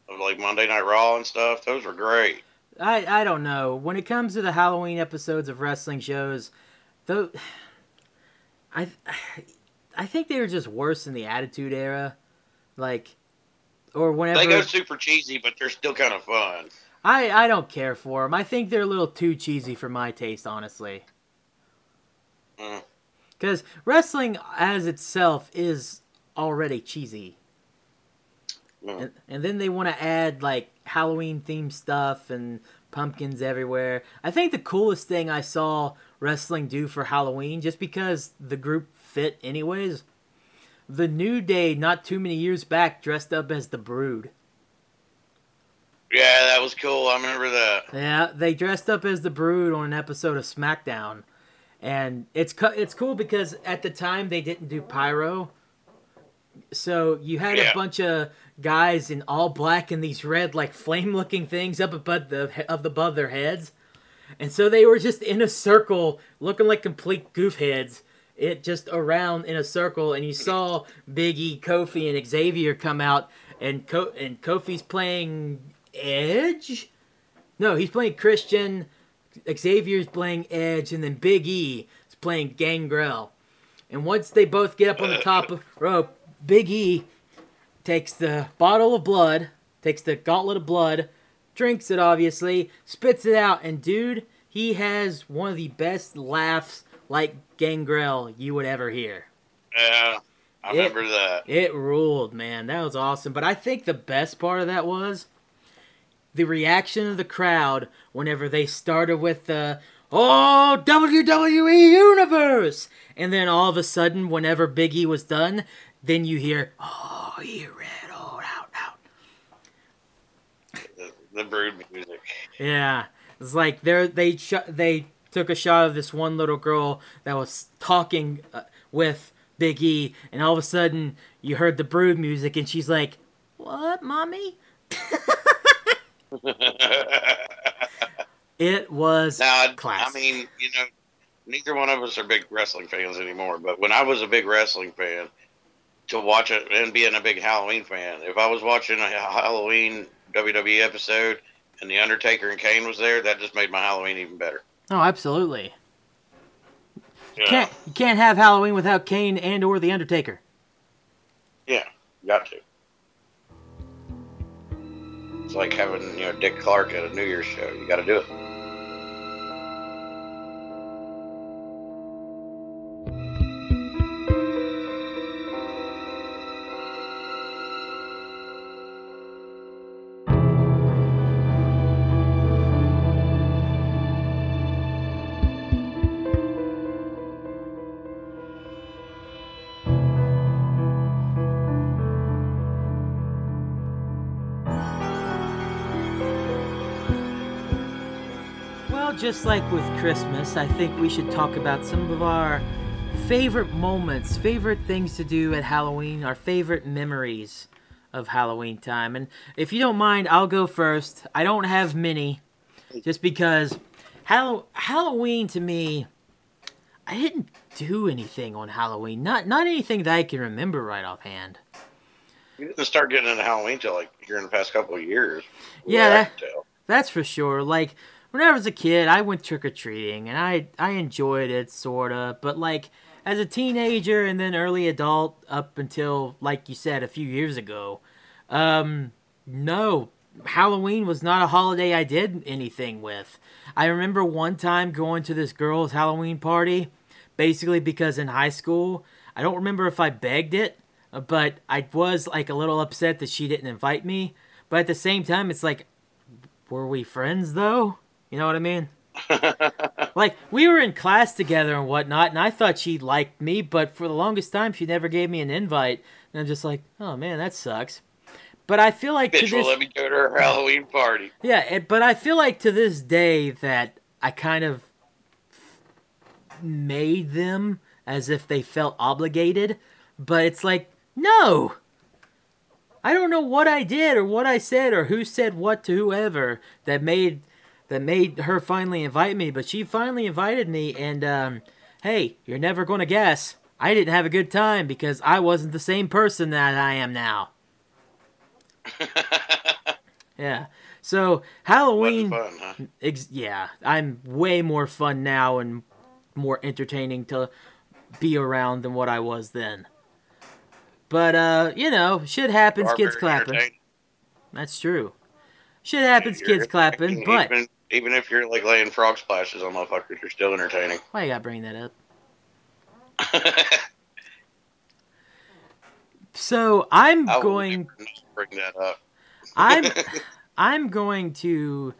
of like Monday Night Raw and stuff, those were great. I I don't know. When it comes to the Halloween episodes of wrestling shows, though, I I think they were just worse in the Attitude Era, like, or whenever. They go super cheesy, but they're still kind of fun. I I don't care for them. I think they're a little too cheesy for my taste, honestly. Mm. Because wrestling as itself is already cheesy. Mm. And, and then they want to add like Halloween themed stuff and pumpkins everywhere. I think the coolest thing I saw wrestling do for Halloween, just because the group fit anyways, the New Day not too many years back dressed up as the Brood. Yeah, that was cool. I remember that. Yeah, they dressed up as the Brood on an episode of SmackDown, and it's it's cool because at the time they didn't do pyro, so you had Yeah. a bunch of guys in all black and these red like flame looking things up above the of above their heads, and so they were just in a circle looking like complete goof heads. It just around in a circle, and you saw Biggie, Kofi, and Xavier come out, and Co- and Kofi's playing Edge. No, he's playing Christian. Xavier's playing Edge, and then Big E is playing Gangrel. And once they both get up on the top of rope, Big E takes the bottle of blood, takes the gauntlet of blood, drinks it obviously, spits it out, and dude, he has one of the best laughs like Gangrel you would ever hear. Yeah, I Yeah. remember that. It ruled, man. That was awesome. But I think the best part of that was the reaction of the crowd whenever they started with the Oh WWE Universe, and then all of a sudden, whenever Biggie was done, then you hear Oh, he read all out, out. The, the brood music. Yeah, it's like they they sh- they took a shot of this one little girl that was talking uh, with Big E, and all of a sudden you heard the brood music, and she's like, "What, mommy?" It was Now, I, I mean, you know, neither one of us are big wrestling fans anymore. But when I was a big wrestling fan, to watch it and being a big Halloween fan, if I was watching a Halloween WWE episode and the Undertaker and Kane was there, that just made my Halloween even better. oh, absolutely. You? Can't you can't have Halloween without Kane and or the Undertaker. Yeah, got to. It's like having you know Dick Clark at a New Year's show. You got to do it. Just like with Christmas, I think we should talk about some of our favorite moments, favorite things to do at Halloween, our favorite memories of Halloween time. And if you don't mind, I'll go first. I don't have many, just because Hall- Halloween to me, I didn't do anything on Halloween. Not not anything that I can remember right offhand. You didn't start getting into Halloween till like here in the past couple of years. Yeah, that- That's for sure. Like when I was a kid, I went trick or treating, and I I enjoyed it sorta. But like as a teenager and then early adult, up until like you said a few years ago, um, no, Halloween was not a holiday I did anything with. I remember one time going to this girl's Halloween party, basically because in high school, I don't remember if I begged it, but I was like a little upset that she didn't invite me. But at the same time, it's like, were we friends though? You know what I mean? like we were in class together and whatnot, and I thought she liked me, but for the longest time she never gave me an invite, and I'm just like, oh man, that sucks. But I feel like to Bitch will this, let me go to her Halloween party. yeah, it, but I feel like to this day that I kind of made them as if they felt obligated, but it's like, no. I don't know what I did or what I said or who said what to whoever that made that made her finally invite me, but she finally invited me and um hey, you're never going to guess. I didn't have a good time because I wasn't the same person that I am now. Yeah. So Halloween fun, huh? Ex- yeah, I'm way more fun now and more entertaining to be around than what I was then. But uh, you know, shit happens, kids clapping. That's true. Shit happens, kids clapping. But even, even if you're like laying frog splashes on motherfuckers, you're still entertaining. why you gotta bring that up? So I'm going. bring that up. I'm I'm going to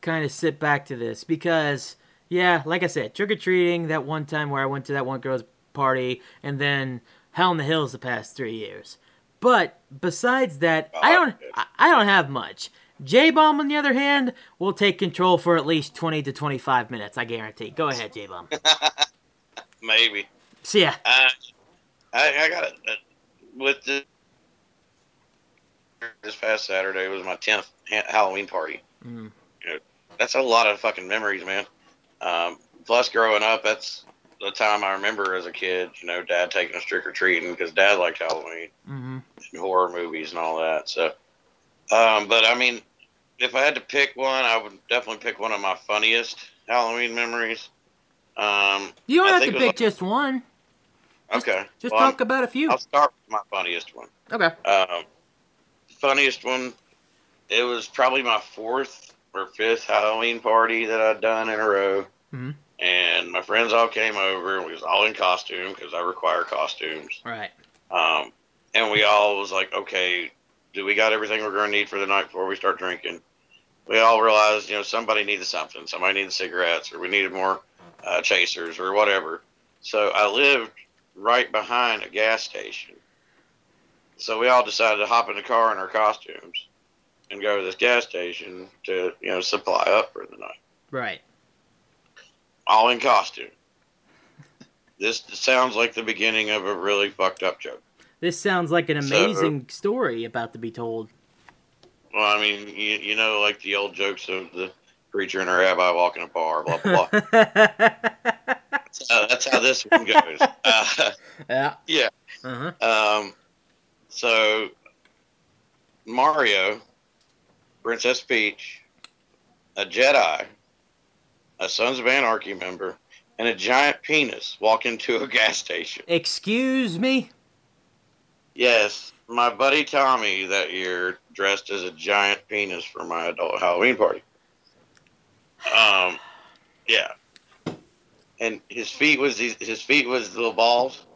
kind of sit back to this because yeah, like I said, trick or treating that one time where I went to that one girl's party and then Hell in the Hills the past three years. But besides that, oh, I don't I, I don't have much. J Bomb on the other hand will take control for at least twenty to twenty five minutes, I guarantee. Go ahead, J Bomb. Maybe. So yeah, I, I, I got it. Uh, with the this past Saturday was my tenth Halloween party. Mm. You know, that's a lot of fucking memories, man. Um, plus, growing up, that's the time I remember as a kid. You know, Dad taking us trick or treating because Dad liked Halloween hmm and horror movies and all that. So, um, but I mean, if I had to pick one, I would definitely pick one of my funniest Halloween memories. Um, you don't I have to pick just one. okay, Just well, talk about a few. I'll start with my funniest one. Okay. Um, funniest one, it was probably my fourth or fifth Halloween party that I'd done in a row. Mhm. And my friends all came over, and we was all in costume because I require costumes. Right. Um, and we all was like, okay, do we got everything we're going to need for the night before we start drinking? We all realized, you know, somebody needed something. Somebody needed cigarettes, or we needed more uh, chasers, or whatever. So I lived right behind a gas station. So we all decided to hop in the car in our costumes and go to this gas station to, you know, supply up for the night. Right. All in costume. This sounds like the beginning of a really fucked up joke. This sounds like an So- amazing story about to be told. Well, I mean, you, you know, like the old jokes of the preacher and a rabbi walking a bar. Blah blah blah. so that's how this one goes. Uh, yeah. yeah. Uh-huh. Um, so Mario, Princess Peach, a Jedi, a Sons of Anarchy member, and a giant penis walk into a gas station. Excuse me? Yes, my buddy Tommy that year dressed as a giant penis for my adult Halloween party. Um, yeah, and his feet was his, his feet was little balls.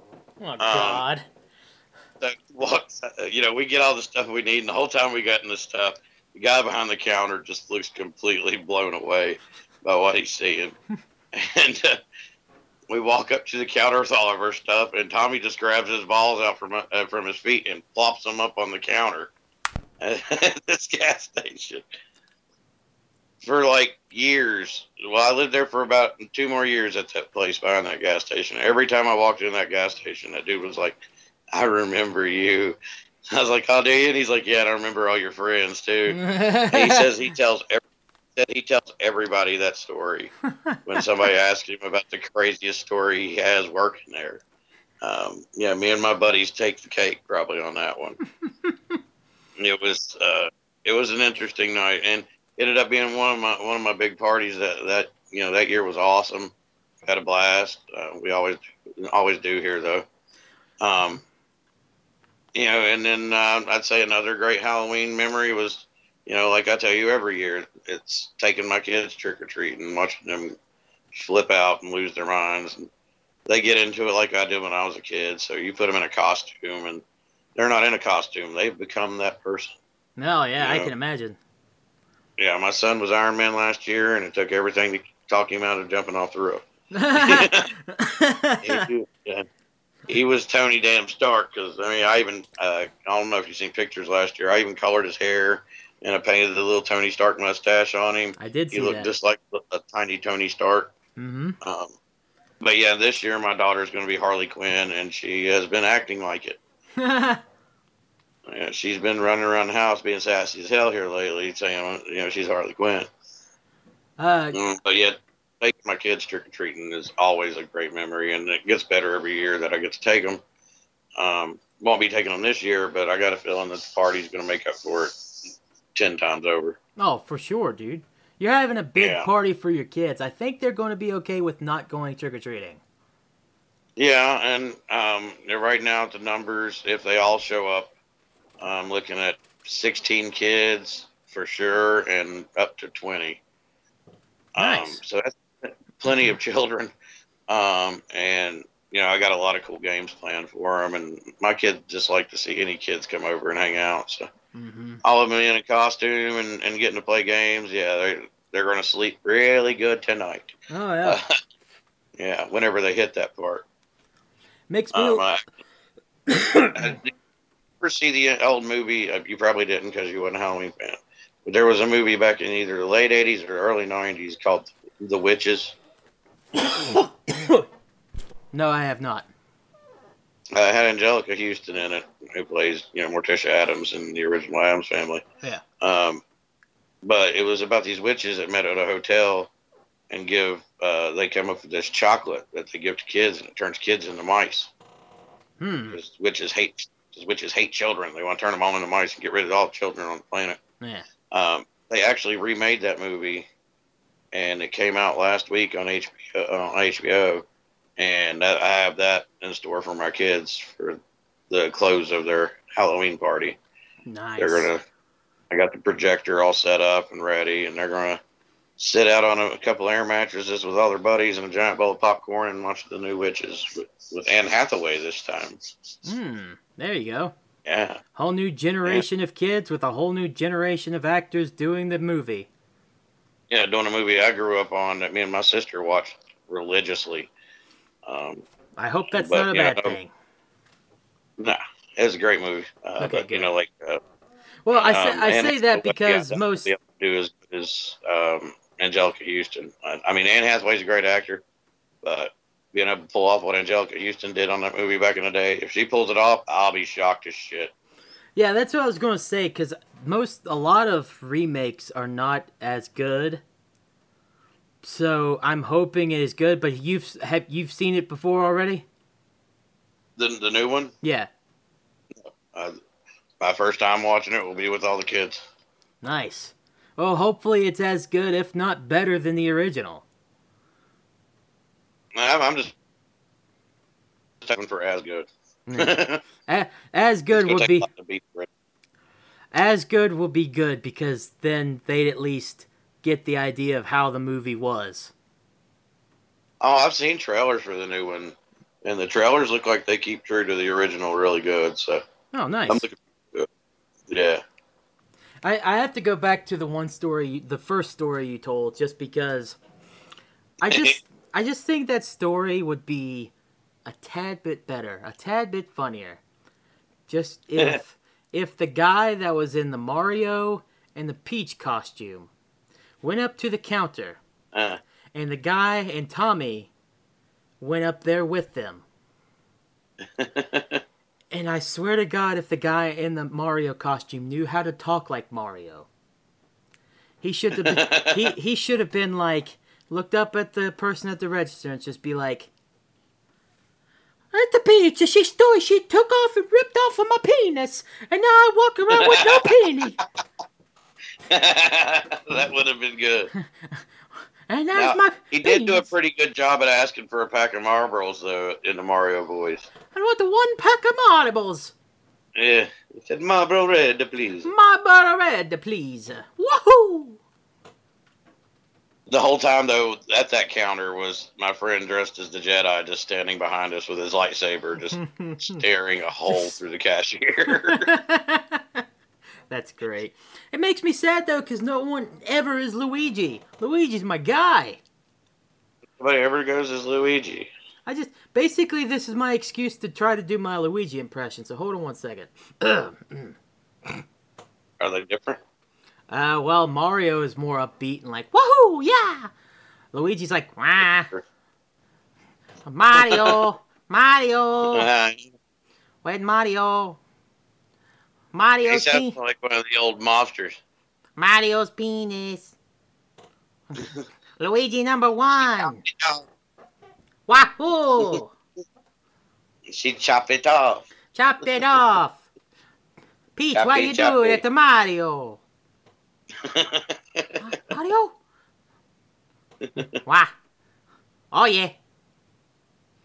Oh, God. that walks, uh, you know, we get all the stuff we need, and the whole time we got in the stuff, the guy behind the counter just looks completely blown away by what he's seeing. and uh, we walk up to the counter with all of our stuff, and Tommy just grabs his balls out from uh, from his feet and plops them up on the counter at this gas station. For like years, well, I lived there for about two more years at that place behind that gas station. Every time I walked in that gas station, that dude was like, I remember you. I was like, oh, do you? And he's like, yeah, and I remember all your friends too. He says he tells every, said he tells everybody that story when somebody asks him about the craziest story he has working there. Um, yeah, me and my buddies take the cake probably on that one. It was uh, it was an interesting night, and ended up being one of my one of my big parties that that you know that year was awesome. Had a blast. Uh, we always always do here though. Um, you know, and then uh, I'd say another great Halloween memory was, you know, like I tell you every year, it's taking my kids trick or treating, and watching them flip out and lose their minds. And they get into it like I did when I was a kid. So you put them in a costume, and they're not in a costume; they've become that person. No, yeah, I can imagine. Yeah, my son was Iron Man last year, and it took everything to talk him out of jumping off the roof. He, yeah. he was Tony Damn Stark because I mean I even uh, I don't know if you've seen pictures last year. I even colored his hair and I painted the little Tony Stark mustache on him. I did He looked that. just like a tiny Tony Stark. hmm Um, but yeah, this year my daughter's going to be Harley Quinn, and she has been acting like it. Yeah, she's been running around the house being sassy as hell here lately, saying you know she's Harley Quinn. uh, Mm, but yet, taking my kids trick or treating is always a great memory, and it gets better every year that I get to take them. Um, won't be taking them this year, but I got a feeling that the party's going to make up for it ten times over. oh, for sure, dude. You're having a big Yeah. party for your kids. I think they're going to be okay with not going trick or treating. Yeah, and um, right now the numbers, if they all show up, I'm looking at 16 kids for sure, and up to 20. Um, Nice. so that's plenty of children. Um, and you know, I got a lot of cool games planned for them, and my kids just like to see any kids come over and hang out. So hmm all of them in a costume and, and getting to play games. Yeah, they're they're going to sleep really good tonight. Oh yeah, yeah, whenever they hit that part. Makes me. Um, I, I did you ever see the old movie? Uh, You probably didn't because you weren't a Halloween fan. But there was a movie back in either the late '80s or early '90s called The Witches. no, I have not. Uh, it had Anjelica Huston in it, who plays you know Morticia Addams in the original Addams Family. Yeah. Um, but it was about these witches that met at a hotel and give. Uh, they come up with this chocolate that they give to kids, and it turns kids into mice. Hmm. Because witches hate witches hate children. They want to turn them all into mice and get rid of all children on the planet. Yeah. Um, they actually remade that movie, and it came out last week on HBO. On HBO, and that, I have that in store for my kids for the close of their Halloween party. Nice. They're gonna. I got the projector all set up and ready, and they're gonna sit out on a, couple air mattresses with all their buddies and a giant bowl of popcorn and watch the new witches with, with Anne Hathaway this time. Hmm. There you go. Yeah. Whole new generation of kids with a whole new generation of actors doing the movie. Yeah, doing a movie I grew up on that me and my sister watched religiously. Um, I hope that's But, not a bad no. thing. nah, it was a great movie. Uh, Okay, but, good. You know, like uh, Well, I say, um, I say that because yeah, most be able to do is is um, Anjelica Huston. I, I mean, Anne Hathaway's a great actor, but being able to pull off what Anjelica Huston did on that movie back in the day, if she pulls it off, I'll be shocked as shit. Yeah, that's what I was going to say because most, a lot of remakes are not as good So I'm hoping it is good. But you've have you've seen it before already? The the new one. Yeah. Uh, my first time watching it will be with all the kids. Nice. Well, hopefully it's as good, if not better, than the original. I'm, I'm just hoping for as good. As good would be lot to beat the as good will be good because then they'd at least get the idea of how the movie was. Oh, I've seen trailers for the new one, and the trailers look like they keep true to the original really good. So Oh, nice. I'm looking. I, I have to go back to the one story, the first story you told, just because I just I just think that story would be a tad bit better, a tad bit funnier. Just if if the guy that was in the Mario and the Peach costume went up to the counter uh, and the guy and Tommy went up there with them. And I swear to God, if the guy in the Mario costume knew how to talk like Mario, he should have been, he he should have been like looked up at the person at the register and just be like, "At the beach, she stole, she took off and ripped off of my penis, and now I walk around with no penis, that would have been good. And that's my he did do a pretty good job at asking for a pack of marbles, though in the Mario voice. I want the one pack of Marbles, Yeah, he said Marlboro Red, please. butter red, please. Woohoo!" The whole time though, at that counter was my friend dressed as the Jedi, just standing behind us with his lightsaber, just staring a hole through the cashier. That's great. It makes me sad though, because no one ever is Luigi. Luigi's my guy. Nobody ever goes as Luigi. I just basically this is my excuse to try to do my Luigi impression. So hold on one second. uh, Are they different? well, Mario is more upbeat and like woohoo, yeah. Luigi's like wah. Mario, Mario, Uh, where's He Mario's sounds pe- like one of the old mobsters. Mario's penis. Luigi number one. Wahoo! She chop it off. Chop it off. Peach, Chop what it, you chop doing it. to Mario? Mario? Wah. Oh yeah.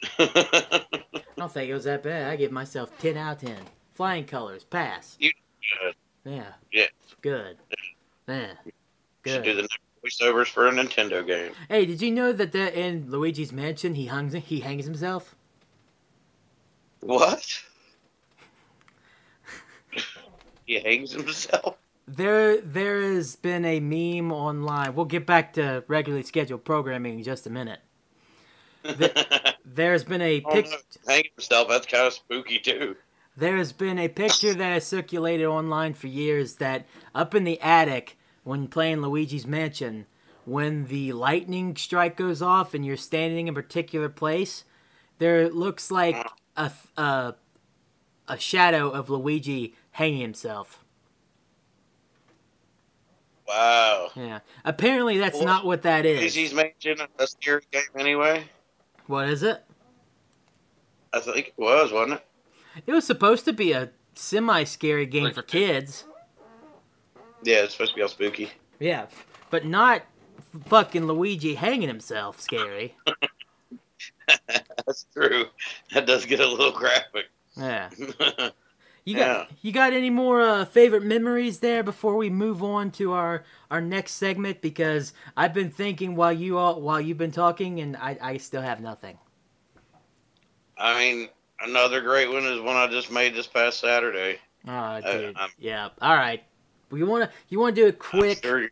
I don't think it was that bad. I give myself 10 out of 10. Flying colors, pass. You should. Yeah. Yeah. Good. Yeah. should do the voiceovers for a Nintendo game. Hey, did you know that the, in Luigi's Mansion he hangs he hangs himself? What? he hangs himself. There, there has been a meme online. We'll get back to regularly scheduled programming in just a minute. There's been a Oh, pic. no. Hanging himself. That's kind of spooky too. There has been a picture that has circulated online for years that up in the attic when playing Luigi's Mansion, when the lightning strike goes off and you're standing in a particular place, there looks like a a, a shadow of Luigi hanging himself. Wow. Yeah. Apparently that's Well, not what that is. Luigi's Mansion, a scary game anyway. What is it? I think it was, wasn't it? It was supposed to be a semi scary game for kids. Yeah, it's supposed to be all spooky. Yeah, but not fucking Luigi hanging himself scary. That's true. That does get a little graphic. Yeah. You got Yeah. you got any more uh, favorite memories there before we move on to our our next segment? Because I've been thinking while you all while you've been talking, and I I still have nothing. I mean, another great one is one I just made this past Saturday. Oh, Uh, dude. I'm- yeah. All right. We wanna you wanna do a quick sure you-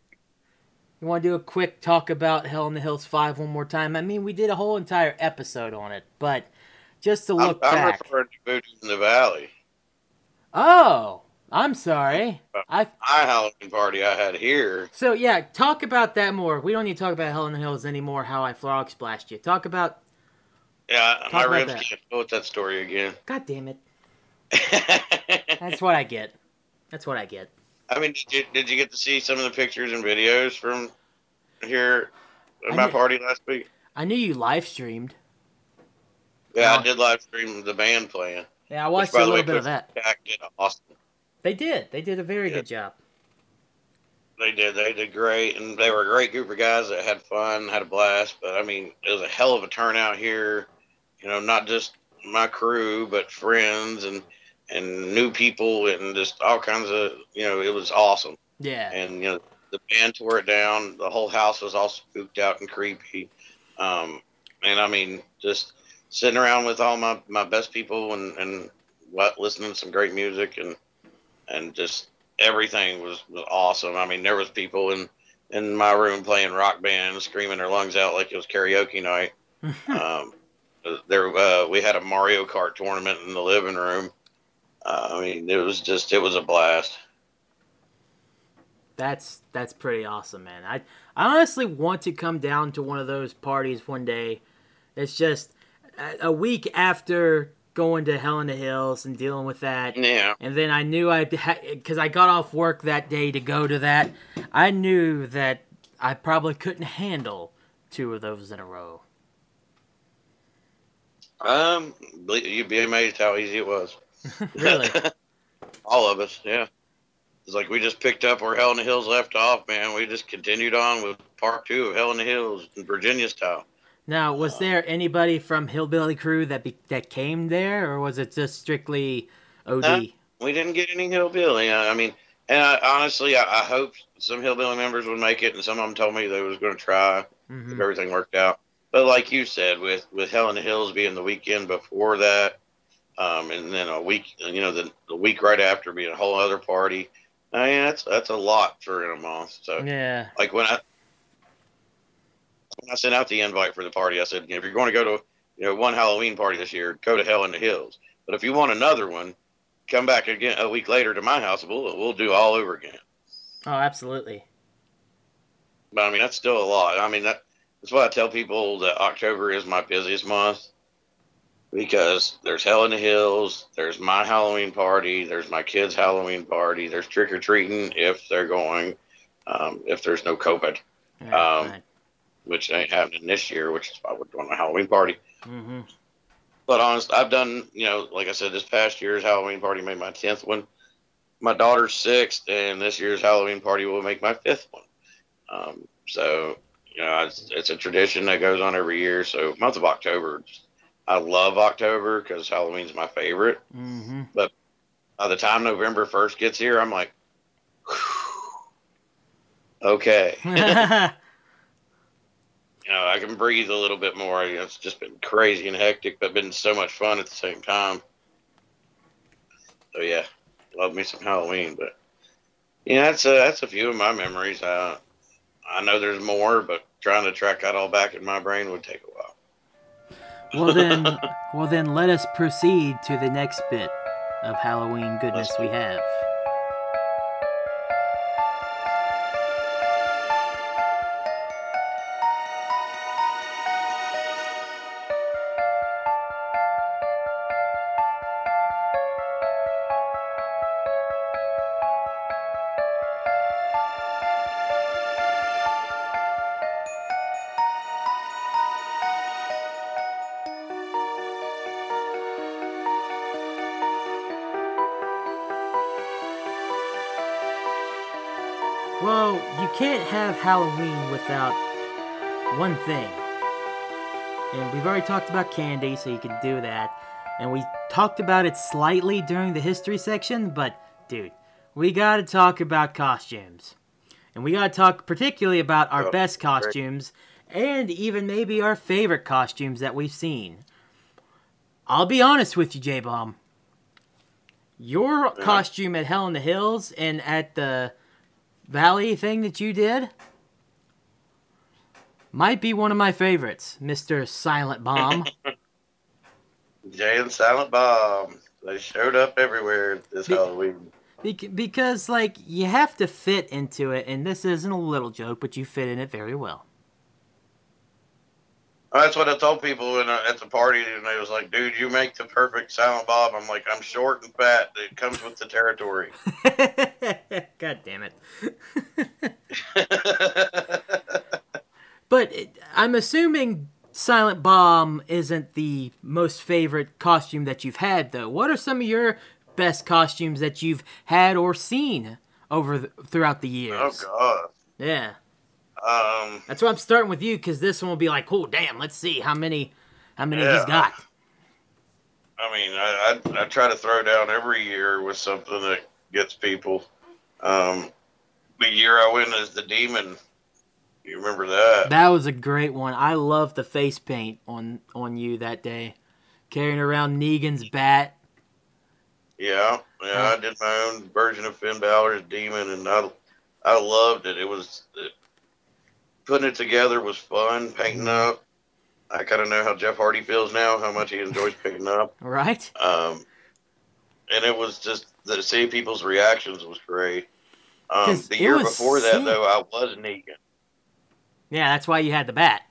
you wanna do a quick talk about Hell in the Hills Five one more time? I mean, we did a whole entire episode on it, but just to I'm, look I'm referring to Booty in the Valley. Oh, I'm sorry. I My Halloween party I had here. so yeah. Talk about that more. We don't need to talk about Hell in the Hills anymore. How I frog splashed you. Talk about. Yeah, my about ribs that. can't with that story again. God damn it. That's what I get. That's what I get. I mean, did you, did you get to see some of the pictures and videos from here? at I my knew- party last week. I knew you live streamed. Yeah. I did live stream the band playing. Yeah, I watched by a the little way, bit of that. Did awesome. They did. They did a very Yeah. good job. They did. They did great, and they were a great group of guys that had fun, had a blast. But I mean, it was a hell of a turnout here. You know, not just my crew, but friends and and new people, and just all kinds of. You know, it was awesome. Yeah. And you know, the band tore it down. The whole house was all spooked out and creepy. Um, and I mean, just sitting around with all my my best people and and what listening to some great music and and just everything was, was awesome. I mean, there was people in in my room playing rock band, screaming their lungs out like it was karaoke night. um, there, uh, we had a Mario Kart tournament in the living room. Uh, I mean, it was just it was a blast. That's that's pretty awesome, man. I I honestly want to come down to one of those parties one day. It's just a- a week after going to Hell in the Hills and dealing with that, Yeah, and then I knew I because I got off work that day to go to that. I knew that I probably couldn't handle two of those in a row. Um, you'd be amazed how easy it was. Really? All of us, yeah. It's like we just picked up where Hell in the Hills left off, man. We just continued on with part two of Hell in the Hills in Virginia style. Now, was there anybody from Hillbilly Crew that be, that came there, or was it just strictly OD? Uh, We didn't get any hillbilly. I, I mean, and I, honestly, I, I hoped some hillbilly members would make it, and some of them told me they was going to try Mhm. if everything worked out. But like you said, with with Hell in the Hills being the weekend before that, um, and then a week, you know, the, the week right after being a whole other party, I mean, that's that's a lot for in a month. So. Yeah. like when I when I sent out the invite for the party, I said, if you're going to go to you know one Halloween party this year, go to Hell in the Hills. But if you want another one, come back again a week later to my house. We'll we'll do all over again. Oh, absolutely. But I mean, that's still a lot. I mean, that, that's why I tell people that October is my busiest month because there's Hell in the Hills, there's my Halloween party, there's my kids' Halloween party, there's trick or treating if they're going, um, if there's no COVID, Yeah, Um, which ain't happening this year, which is why we're doing a Halloween party. hmm But honest, I've done, you know, like I said, this past year's Halloween party made my tenth one. My daughter's sixth, and this year's Halloween party will make my fifth one. Um, so, you know, it's, it's a tradition that goes on every year. So, month of October, I love October because Halloween's my favorite. hmm But By the time November first gets here, I'm like, okay, you know, I can breathe a little bit more. You know, It's just been crazy and hectic, but been so much fun at the same time. So yeah, love me some Halloween, but yeah, that's a, that's a few of my memories. Uh, I know there's more, but trying to track that all back in my brain would take a while. well then, well then, let us proceed to the next bit of Halloween goodness we have. Halloween without one thing. And we've already talked about candy, so you can do that. And we talked about it slightly during the history section, but dude, we gotta talk about costumes. And we gotta talk particularly about our Oh, best great. costumes and even maybe our favorite costumes that we've seen. I'll be honest with you, J Bomb. Your costume at Hell in the Hills and at the Valley thing that you did might be one of my favorites, Mr. Silent Bomb. Jay and Silent Bob, they showed up everywhere this Be- Halloween. Bec- because, like, you have to fit into it, and this isn't a little joke, but you fit in it very well. That's what I told people when I, at the party, and they was like, "Dude, you make the perfect Silent Bob." I'm like, "I'm short and fat. It comes with the territory." God damn it. But it, I'm assuming Silent Bomb isn't the most favorite costume that you've had, though. What are some of your best costumes that you've had or seen over the, throughout the years? Oh God. Yeah, Um. that's why I'm starting with you because this one will be like, oh damn, let's see how many, how many Yeah. he's got. I mean, I, I I try to throw down every year with something that gets people. Um, the year I went as the demon. You remember that? That was a great one. I love the face paint on on you that day, carrying around Negan's bat. Yeah, yeah. I did my own version of Finn Balor's demon, and I I loved it. It was it, putting it together was fun. Painting up. I kind of know how Jeff Hardy feels now. How much he enjoys painting up. Right? Um, and it was just to see people's reactions was great. Um, the year before that, though, I was Negan. Yeah, that's why you had the bat.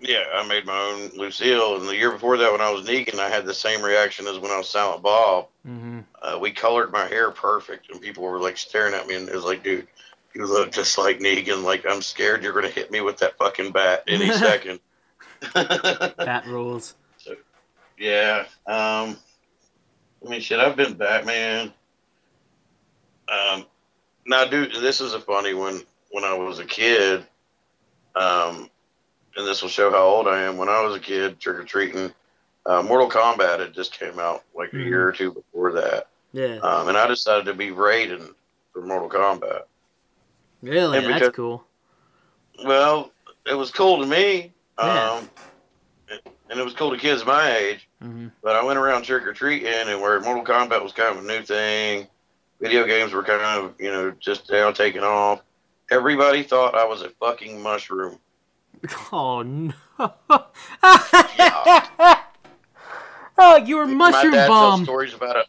Yeah, I made my own Lucille, and the year before that, when I was Negan, I had the same reaction as when I was Silent Bob. hmm Uh, we colored my hair perfect, and people were like staring at me, and it was like, dude, you look just like Negan. Like I'm scared you're gonna hit me with that fucking bat any second. Bat rules. Yeah. Um. I mean, shit. I've been Batman. Um. Now, dude, this is a funny one. When I was a kid, um, and this will show how old I am. When I was a kid, trick or treating, uh, Mortal Kombat had just came out like a Mhm. year or two before that, Yeah. um, and I decided to be Raiden for Mortal Kombat. Really? and That's cool. Well, it was cool to me. Yeah. Um, and it was cool to kids my age. hmm But I went around trick or treating, and where Mortal Kombat was kind of a new thing, video games were kind of you know just now taking off. Everybody thought I was a fucking mushroom. Oh no! oh, you were mushroom my dad bomb. tells stories about it.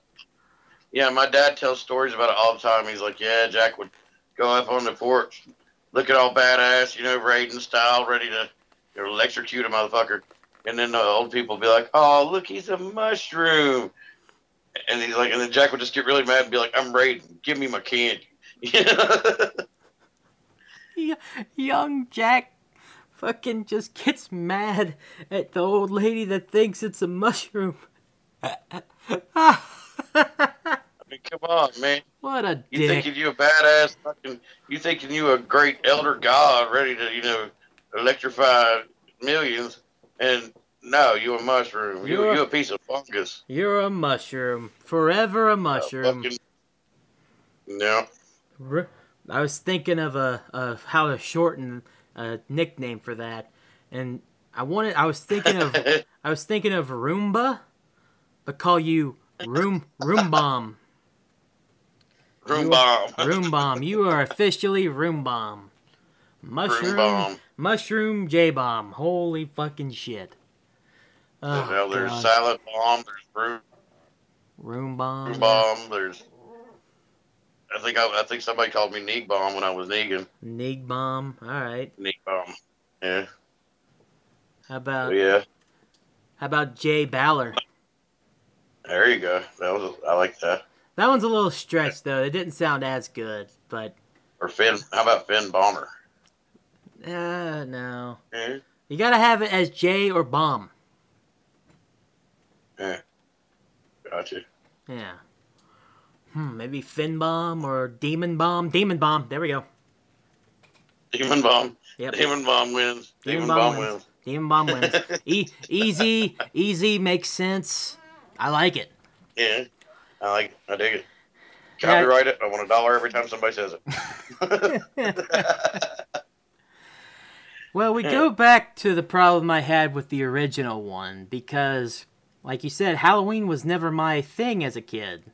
Yeah, my dad tells stories about it all the time. He's like, yeah, Jack would go up on the porch, look at all badass, you know, Raiden style, ready to you know, electrocute a motherfucker. And then the old people would be like, oh, look, he's a mushroom. And he's like, and then Jack would just get really mad and be like, I'm Raiden, give me my candy. Young Jack fucking just gets mad at the old lady that thinks it's a mushroom. I mean, come on, man. what a You dick. thinking you a badass fucking? You thinking you a great elder god ready to you know electrify millions? And no, you a mushroom. You You're- you a piece of fungus. You're a mushroom. Forever a Uh, mushroom. fucking, no. R- I was thinking of a of how to shorten a nickname for that, and I wanted. I was thinking of. I was thinking of Roomba, but call you Room Room Bomb. Room bomb. Room Bomb. You are officially Room Bomb. Mushroom. Room bomb. Mushroom J Bomb. Holy fucking shit. Oh, Well, there's God. silent bomb. There's room, Room Bomb. room bomb. There's. I think I, I think somebody called me Neeg bomb when I was Negan. Nig Bomb. All right. Neeg bomb. Yeah. How about So, yeah. how about Jay Baller? There you go. That was. I like that. That one's a little stretched though. It didn't sound as good, but Or Finn. How about Finn Bomber? uh no. Yeah. You gotta have it as J or Bomb. Yeah. Gotcha. Yeah. Hmm, maybe Fin Bomb or Demon Bomb. Demon Bomb. There we go. Demon bomb. Yep. Demon bomb wins. Demon, bomb, wins. Demon Bomb wins. e- easy, easy makes sense. I like it. Yeah, I like. It. I dig it. Yeah. Copyright it. I want a dollar every time somebody says it. Well, we go back to the problem I had with the original one because, like you said, Halloween was never my thing as a kid.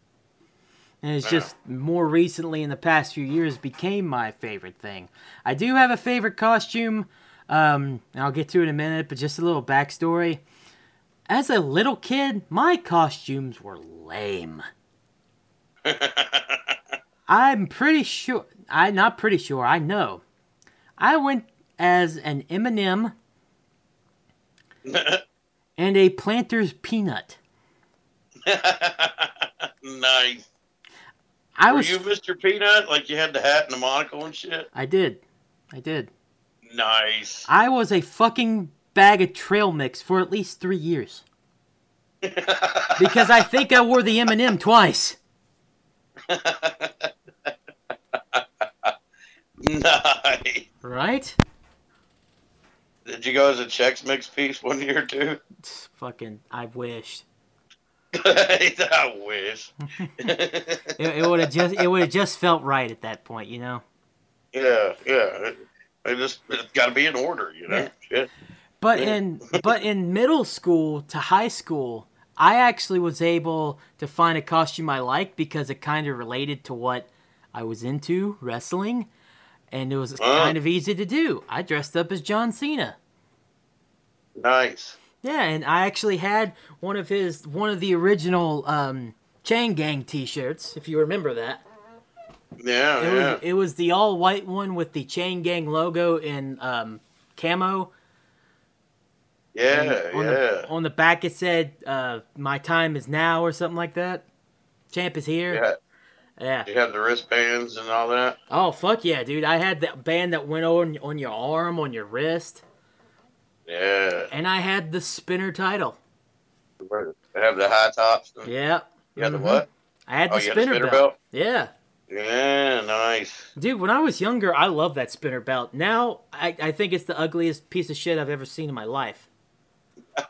And it's Yeah. just more recently in the past few years became my favorite thing. I do have a favorite costume, um, and I'll get to it in a minute, but just a little backstory. As a little kid, my costumes were lame. I'm pretty sure, I not pretty sure, I know. I went as an M&M and a Planters Peanut. nice. I Were was you Mr. Peanut? Like you had the hat and the monocle and shit? I did. I did. Nice. I was a fucking bag of trail mix for at least three years because I think I wore the M&M twice. nice. Right? Did you go as a Chex Mix piece one year too? Fucking, I wished. I wish. It, it would have just it would have just felt right at that point, you know. yeah, yeah. It, it just it's got to be in order, you know. Yeah. But Yeah. in but in middle school to high school, I actually was able to find a costume I liked because it kind of related to what I was into, wrestling, and it was Oh. kind of easy to do. I dressed up as John Cena. Nice. Yeah, and I actually had one of his one of the original um, Chain Gang T-shirts, if you remember that. Yeah, It yeah. was it was the all white one with the Chain Gang logo in um, camo. yeah, And on yeah. The, on the back it said, uh, "My time is now" or something like that. Champ is here. yeah. Yeah. You have the wristbands and all that. Oh fuck yeah, dude! I had that band that went on on your arm, on your wrist, Yeah. and I had the spinner title. They have the high tops. Yeah. You got the what? I had the Oh, you the spinner, spinner belt. belt? Yeah. Yeah, nice. Dude, when I was younger, I loved that spinner belt. Now, I, I think it's the ugliest piece of shit I've ever seen in my life.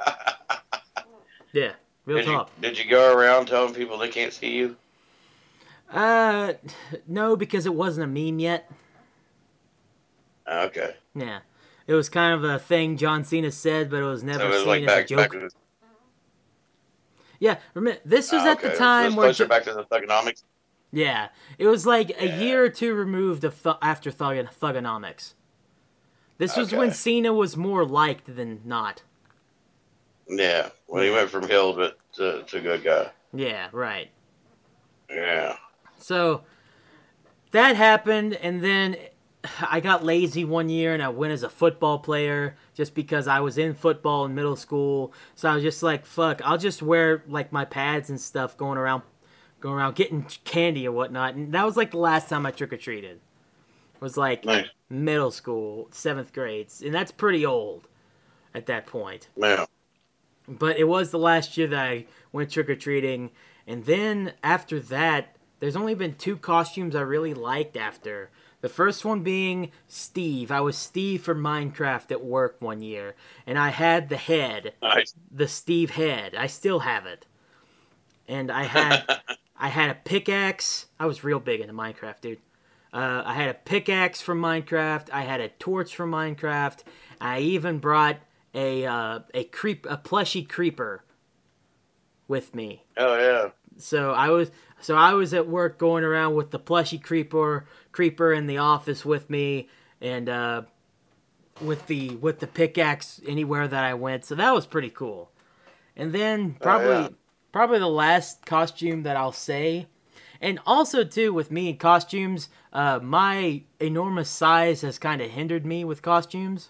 Yeah, real Did you, talk. did you go around telling people they can't see you? Uh, no, because it wasn't a meme yet. Okay. Yeah, it was kind of a thing John Cena said, but it was never So it was seen like as back, a joke. the, Yeah, remember this was Ah, at the okay. So time it's where closer Jo- back to the thuganomics. yeah, it was like a year or two removed of th- after Thug- Thuganomics. This was when Cena was more liked than not. Yeah. When he went from heel to, to, to good guy. Yeah, right. Yeah. So that happened, and then I got lazy one year and I went as a football player just because I was in football in middle school. So I was just like, fuck, I'll just wear like my pads and stuff going around, going around getting candy or whatnot. And that was like the last time I trick or treated. Was like Nice. middle school, seventh grades, and that's pretty old at that point. Yeah. But it was the last year that I went trick or treating, and then after that, there's only been two costumes I really liked after. The first one being Steve. I was Steve for Minecraft at work one year, and I had the head, Nice. the Steve head. I still have it, and I had I had a pickaxe. I was real big into Minecraft, dude. Uh, I had a pickaxe from Minecraft. I had a torch from Minecraft. I even brought a uh, a creep a plushy creeper with me. oh, yeah. So I was so I was at work going around with the plushy creeper creeper in the office with me and uh, with the with the pickaxe anywhere that I went. So that was pretty cool. And then probably yeah. probably the last costume that I'll say and also too with me in costumes, uh, my enormous size has kind of hindered me with costumes.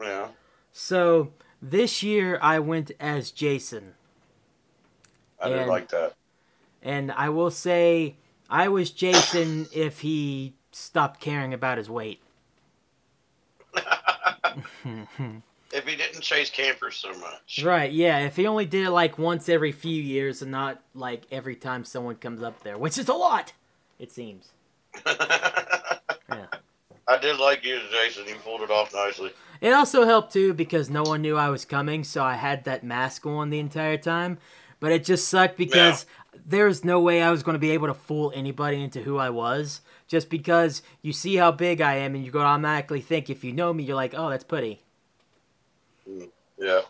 Yeah. So this year I went as Jason. I didn't like that. And I will say, I was Jason if he stopped caring about his weight. If he didn't chase campers so much. Right, yeah. If he only did it like once every few years and not like every time someone comes up there, which is a lot, it seems. Yeah. I did like you, Jason. You pulled it off nicely. It also helped too because no one knew I was coming, so I had that mask on the entire time. But it just sucked because there's no way I was going to be able to fool anybody into who I was. Just because you see how big I am and you go automatically think if you know me, you're like, oh, that's Putty. Yeah.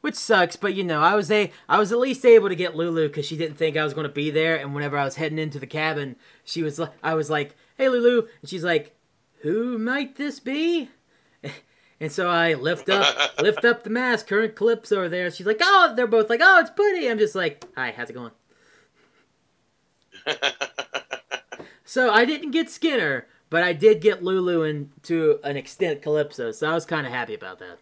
Which sucks, but you know, I was a I was at least able to get Lulu because she didn't think I was going to be there. And whenever I was heading into the cabin, she was li- I was like, "Hey, Lulu," and she's like, "Who might this be?" And so I lift up lift up the mask. Current clips over there. She's like, "Oh," they're both like, "Oh, it's Putty." I'm just like, "Hi, how's it going?" So I didn't get Skinner, but I did get Lulu and to an extent Calypso. So I was kind of happy about that.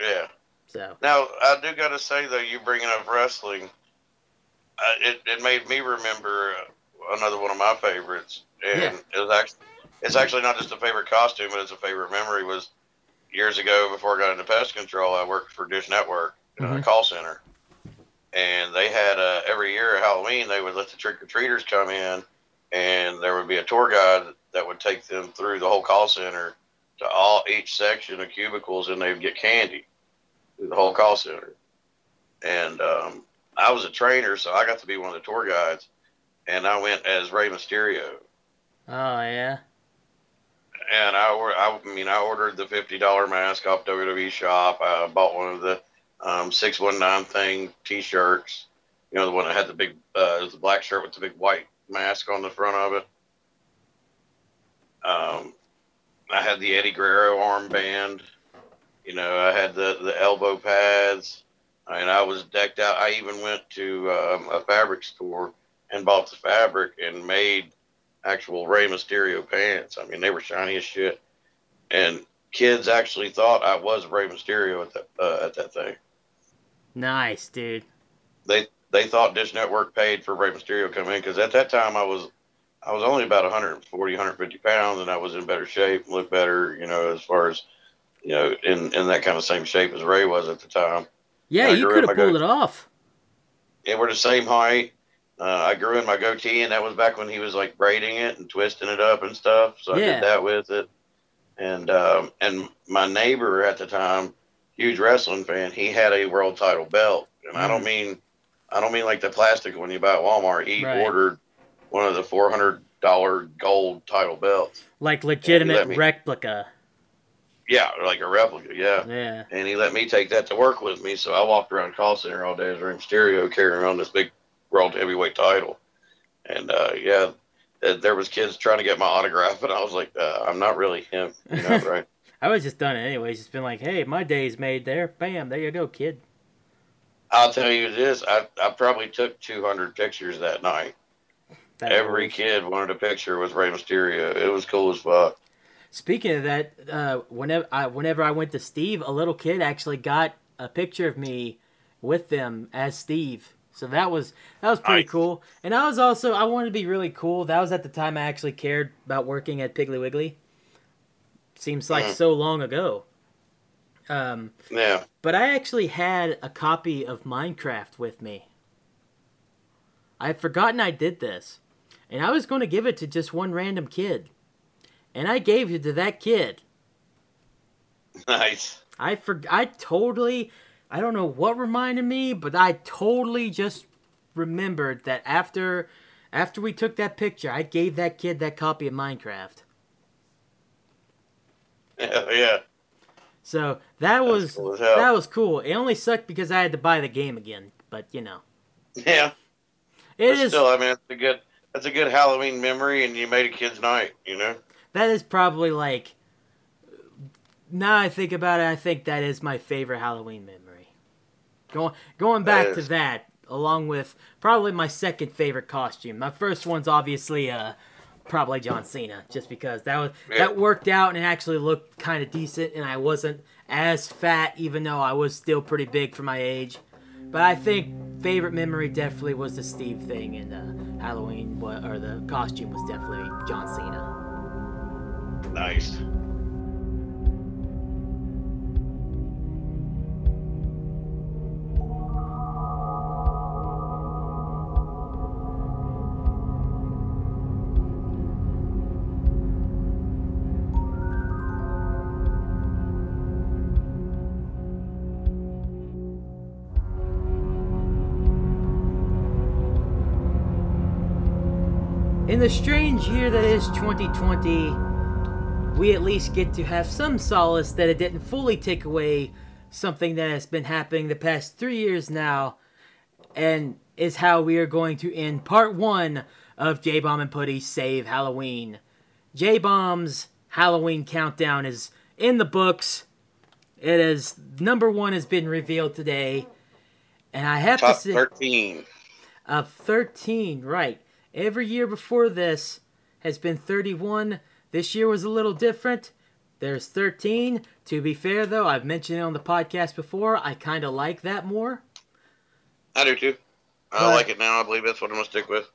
yeah. So Now, I do got to say, though, you bringing up wrestling, uh, it, it made me remember uh, another one of my favorites. And Yeah. it was actually it's actually not just a favorite costume, but it's a favorite memory. Was years ago before I got into pest control, I worked for Dish Network in a Mhm. call center, and they had uh, every year at Halloween they would let the trick or treaters come in, and there would be a tour guide that would take them through the whole call center to all each section of cubicles, and they would get candy through the whole call center. And um, I was a trainer, so I got to be one of the tour guides, and I went as Rey Mysterio Oh yeah. and I, I mean, I ordered the fifty dollar mask off WWE shop. I bought one of the um, six one nine thing t shirts. You know, the one that had the big, uh, the black shirt with the big white mask on the front of it. Um, I had the Eddie Guerrero armband. You know, I had the the elbow pads. I mean, I was decked out. I even went to um, a fabric store and bought the fabric and made actual Rey Mysterio pants. I mean, they were shiny as shit, and kids actually thought I was Rey Mysterio at that uh, at that thing. Nice, dude. They they thought Dish Network paid for Rey Mysterio come in because at that time I was I was only about 140, 150 pounds, and I was in better shape, looked better, you know, as far as you know, in in that kind of same shape as Rey was at the time. Yeah, you could have pulled it off. Yeah, we're the same height. Uh, I grew in my goatee, and that was back when he was like braiding it and twisting it up and stuff. So I did that with it. And um, and my neighbor at the time, huge wrestling fan, he had a world title belt, and I don't mean, I don't mean like the plastic one you buy at Walmart. He Right. ordered one of the four hundred dollar gold title belts. Like legitimate me- replica. Yeah, like a replica. Yeah. Yeah. and he let me take that to work with me. So I walked around call center all day as Mysterio carrying around this big world heavyweight title. And uh, yeah, there was kids trying to get my autograph, and I was like, uh, I'm not really him, you know, right? I was just done it anyways. Just been like, hey, my day's made there. Bam, there you go, kid. I'll tell you this: I I probably took 200 pictures that night. That Every rules. kid wanted a picture with Rey Mysterio. It was cool as fuck. Speaking of that, uh, whenever I whenever I went to Steve, a little kid actually got a picture of me with them as Steve. So that was that was pretty Nice. cool. And I was also I wanted to be really cool. That was at the time I actually cared about working at Piggly Wiggly. Seems like Mhm. so long ago. Um, Yeah, but I actually had a copy of Minecraft with me. I had forgotten I did this. And I was going to give it to just one random kid. And I gave it to that kid. nice. I for I totally I don't know what reminded me, but I totally just remembered that after after we took that picture, I gave that kid that copy of Minecraft. Yeah, yeah. So that was cool that was cool. It only sucked because I had to buy the game again, but you know. yeah. It is still, I mean, it's a good. That's a good Halloween memory, and you made a kid's night. You know. that is probably like now I think about it, I think that is my favorite Halloween memory. Going going back That to that, along with probably my second favorite costume. My first one's obviously uh probably John Cena, just because that was Yeah. that worked out and it actually looked kind of decent, and I wasn't as fat, even though I was still pretty big for my age. But I think favorite memory definitely was the Steve thing, and the Halloween or the costume was definitely John Cena. Nice. The strange year that is 2020, we at least get to have some solace that it didn't fully take away something that has been happening the past three years now, and is how we are going to end part one of J Bomb and Putty Save Halloween. J Bomb's Halloween countdown is in the books. It is number one has been revealed today, and I have Top to say thirteen. of 13, right. Every year before this has been 31. This year was a little different. There's 13. To be fair, though, I've mentioned it on the podcast before. I kind of like that more. I do too. I But- like it now. I believe that's what I'm gonna stick with.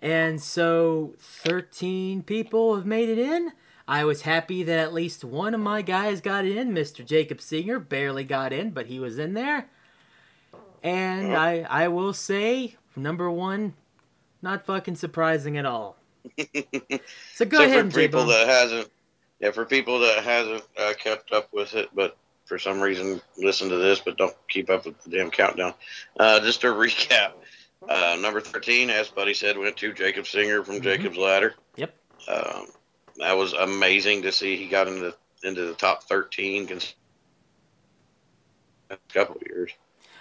And so 13 people have made it in. I was happy that at least one of my guys got in. Mr. Jacob Singer barely got in, but he was in there. And Oh. I, I will say, number one, not fucking surprising at all. So go so ahead, for people that hasn't, yeah, for people that hasn't uh, kept up with it, but for some reason listen to this, but don't keep up with the damn countdown. Uh, just to recap, uh, number thirteen, as Buddy said, went to Jacob Singer from Mhm. Jacob's Ladder. Yep. Um, that was amazing to see. He got into into the top thirteen. cons- A couple of years.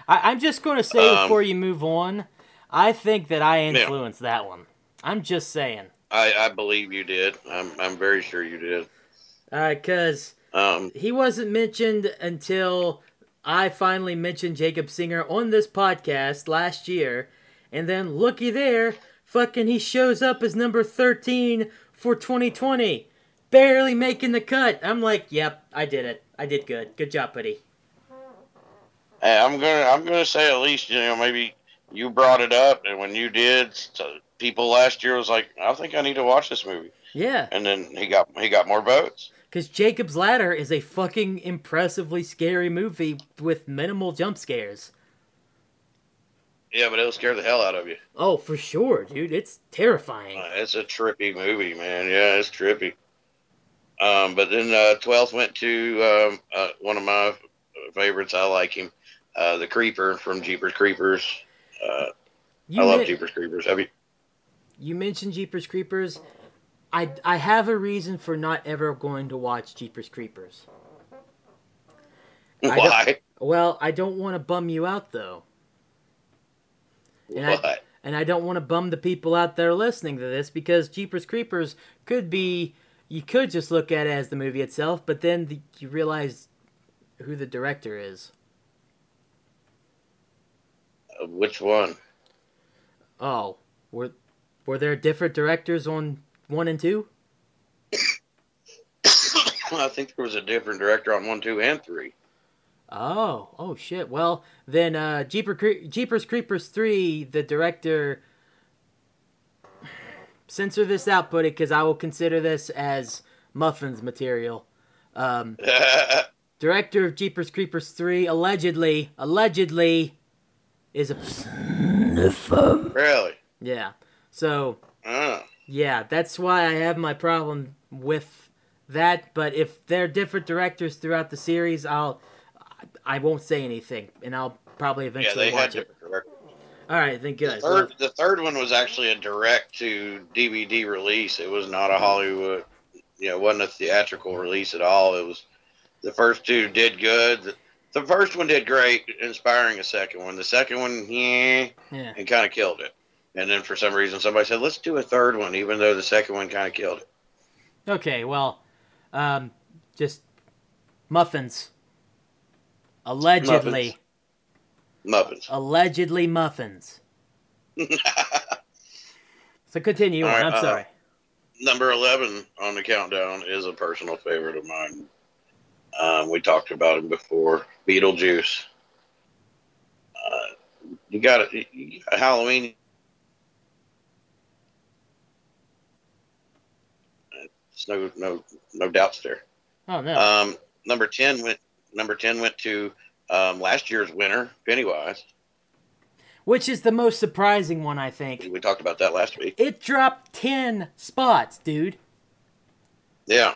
I, I'm just going to say Um, before you move on, I think that I influenced that one. I'm just saying. I, I believe you did. I'm I'm very sure you did. Because Um, he wasn't mentioned until I finally mentioned Jacob Singer on this podcast last year. And then looky there, fucking he shows up as number 13 for 2020. Barely making the cut. I'm like, yep, I did it. I did good. Good job, buddy. Hey, I'm gonna I'm gonna say at least you know maybe you brought it up, and when you did, so people last year was like, I think I need to watch this movie, Yeah, and then he got he got more votes. because Jacob's Ladder is a fucking impressively scary movie with minimal jump scares. Yeah, but it'll scare the hell out of you. Oh, for sure, dude. It's terrifying. Uh, it's a trippy movie, man. Yeah, it's trippy. Um, but then uh, 12th went to um, uh, one of my favorites. I like him, uh, the Creeper from Jeepers Creepers. Uh, You I love men- Jeepers Creepers. Have you? you mentioned Jeepers Creepers. I, I have a reason for not ever going to watch Jeepers Creepers. I Why? Well, I don't want to bum you out though, and I- and I don't want to bum the people out there listening to this because Jeepers Creepers could be you could just look at it as the movie itself, but then the, you realize who the director is. Which one? Oh, were were there different directors on one and two? I think there was a different director on one, two, and three. Oh, oh shit. Well, then uh Jeeper Cre- Jeepers Creepers 3, the director censor this out, put it, cuz I will consider this as muffins material. Um director of Jeepers Creepers 3 allegedly allegedly is a really? yeah. So, Uh, yeah, that's why I have my problem with that, but if they're different directors throughout the series, I'll I won't say anything and I'll probably eventually yeah, eventually they had watch it. different directors. All right, then The good. third, the third one was actually a direct to DVD release. It was not a Hollywood, you know, it wasn't a theatrical release at all. It was the first two did good. The, the first one did great, inspiring a second one. The second one, yeah, yeah. and kind of killed it. And then for some reason, somebody said, "Let's do a third one," even though the second one kind of killed it. Okay, well, um, just muffins. Allegedly, Muffins. allegedly muffins. So continue All on. right, I'm uh, sorry. Number eleven on the countdown is a personal favorite of mine. Um, we talked about him before. Beetlejuice. Uh, you got it. Halloween. There's no no no doubts there. Oh no. Um, number ten went. Number ten went to um, last year's winner, Pennywise. Which is the most surprising one, I think. We talked about that last week. It dropped ten spots, dude. Yeah,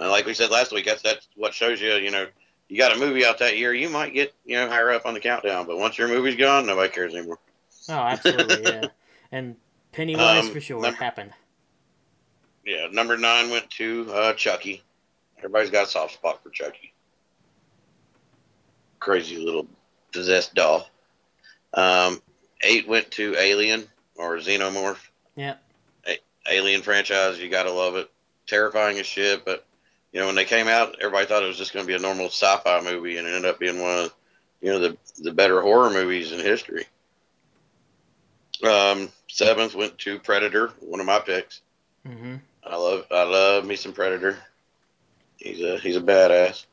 and like we said last week, that's that's what shows you. You know, you got a movie out that year, you might get you know higher up on the countdown, but once your movie's gone, nobody cares anymore. Oh, absolutely, yeah. And Pennywise Um, for sure number- happened. Yeah, number nine went to uh, Chucky. Everybody's got a soft spot for Chucky. Crazy little possessed doll. Um, eight went to Alien or Xenomorph. Yeah. A- Alien franchise, you gotta love it. Terrifying as shit, but you know when they came out, everybody thought it was just going to be a normal sci-fi movie, and it ended up being one of you know the the better horror movies in history. Um, seventh went to Predator, one of my picks. hmm I love I love me some Predator. He's a he's a badass.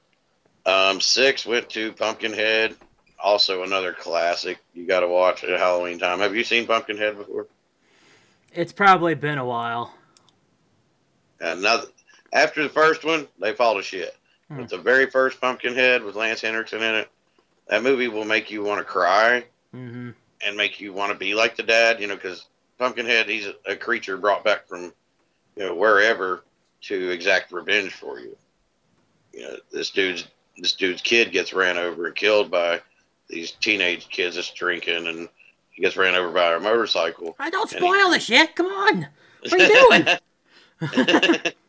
Um, six went to Pumpkinhead, also another classic. You got to watch at Halloween time. Have you seen Pumpkinhead before? It's probably been a while. Another after the first one, they fall to shit. Hmm. But the very first Pumpkinhead with Lance Henriksen in it, that movie will make you want to cry Mm-hmm. and make you want to be like the dad. You know, because Pumpkinhead, he's a, a creature brought back from you know wherever to exact revenge for you. You know, this dude's this dude's kid gets ran over and killed by these teenage kids that's drinking, and he gets ran over by a motorcycle. I don't And he- spoil the shit. Come on. What are you doing?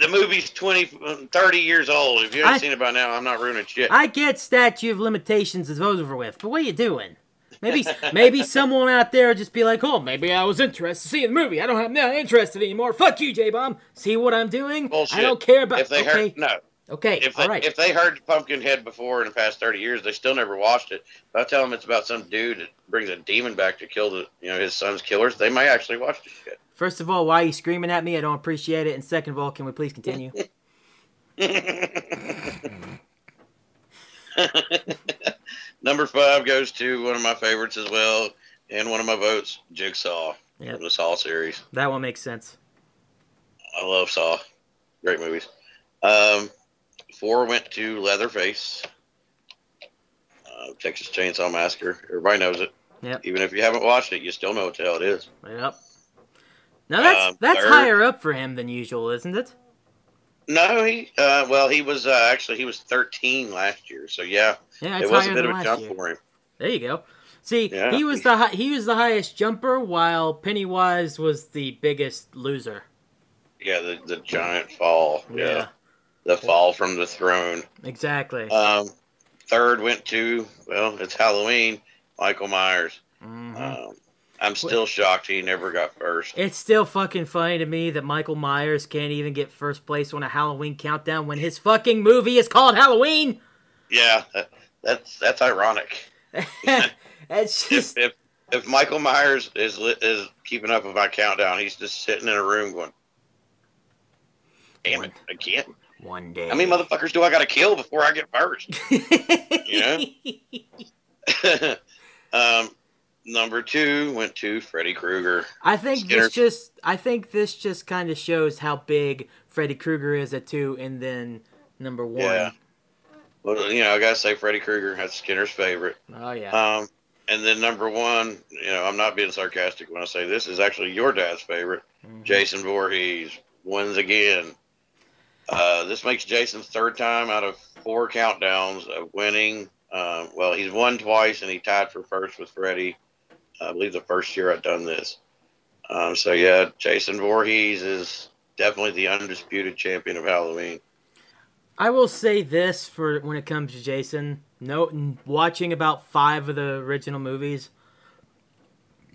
the movie's 20, 30 years old. If you haven't I- seen it by now, I'm not ruining shit. I get statute of limitations is over with, but what are you doing? Maybe maybe someone out there just be like, oh, maybe I was interested to see the movie. I don't have not interested anymore. Fuck you, J Bomb. See what I'm doing? Bullshit. I don't care about. if they okay, heard no, okay, if they all right. if they heard Pumpkinhead before in the past thirty years, they still never watched it. If I tell them it's about some dude that brings a demon back to kill the you know his son's killers, they might actually watch the shit. First of all, why are you screaming at me? I don't appreciate it. And second of all, can we please continue? Number five goes to one of my favorites as well, and one of my votes, Jigsaw Yep. from the Saw series. that one makes sense. I love Saw, great movies. Um, four went to Leatherface, uh, Texas Chainsaw Massacre. Everybody knows it. Yep. Even if you haven't watched it, you still know what the hell it is. Yep. Now that's Um, that's third- higher up for him than usual, isn't it? No, he. Uh, well, he was uh, actually he was 13 last year, so yeah, Yeah, it was a bit of a jump year. for him. There you go. See, Yeah. he was the hi- he was the highest jumper, while Pennywise was the biggest loser. Yeah, the, the giant fall. Yeah. the fall from the throne. exactly. Um, third went to well, it's Halloween. Michael Myers. Mhm. Um, I'm still shocked he never got first. It's still fucking funny to me that Michael Myers can't even get first place on a Halloween countdown when his fucking movie is called Halloween. Yeah, that, that's that's ironic. If, just if if Michael Myers is is keeping up with my countdown, he's just sitting in a room going, "Damn it, again! one day. How many motherfuckers do I got to kill before I get first? you know? um, number two went to Freddy Krueger. I think Skinner. this just I think this just kind of shows how big Freddy Krueger is at two, and then number one. Yeah. Well, you know, I gotta say Freddy Krueger. That's Skinner's favorite. Oh yeah. Um, and then number one, you know, I'm not being sarcastic when I say this is actually your dad's favorite. Mhm. Jason Voorhees wins again. Uh, this makes Jason's third time out of four countdowns of winning. Um, well, he's won twice and he tied for first with Freddy. I believe the first year I've done this. Um, so yeah, Jason Voorhees is definitely the undisputed champion of Halloween. I will say this for when it comes to Jason. No, watching about five of the original movies.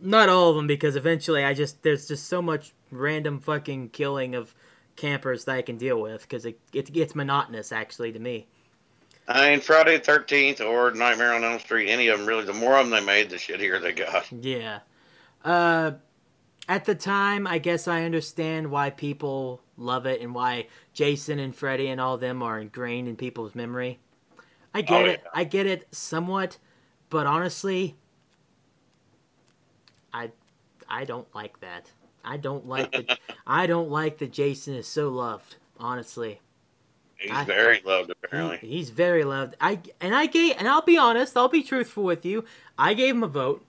Not all of them, because eventually I just there's just so much random fucking killing of campers that I can deal with because it, it gets monotonous actually to me. I mean, Friday the Thirteenth or Nightmare on Elm Street, any of them really. The more of them they made, the shittier they got. Yeah. Uh, at the time, I guess I understand why people love it and why Jason and Freddy and all them are ingrained in people's memory. I get Oh, it. yeah. I get it somewhat, but honestly, I I don't like that. I don't like that. I don't like that Jason is so loved. Honestly, He's I- very loved, he, apparently. he's very loved. I and I gave and I'll be honest. I'll be truthful with you. I gave him a vote.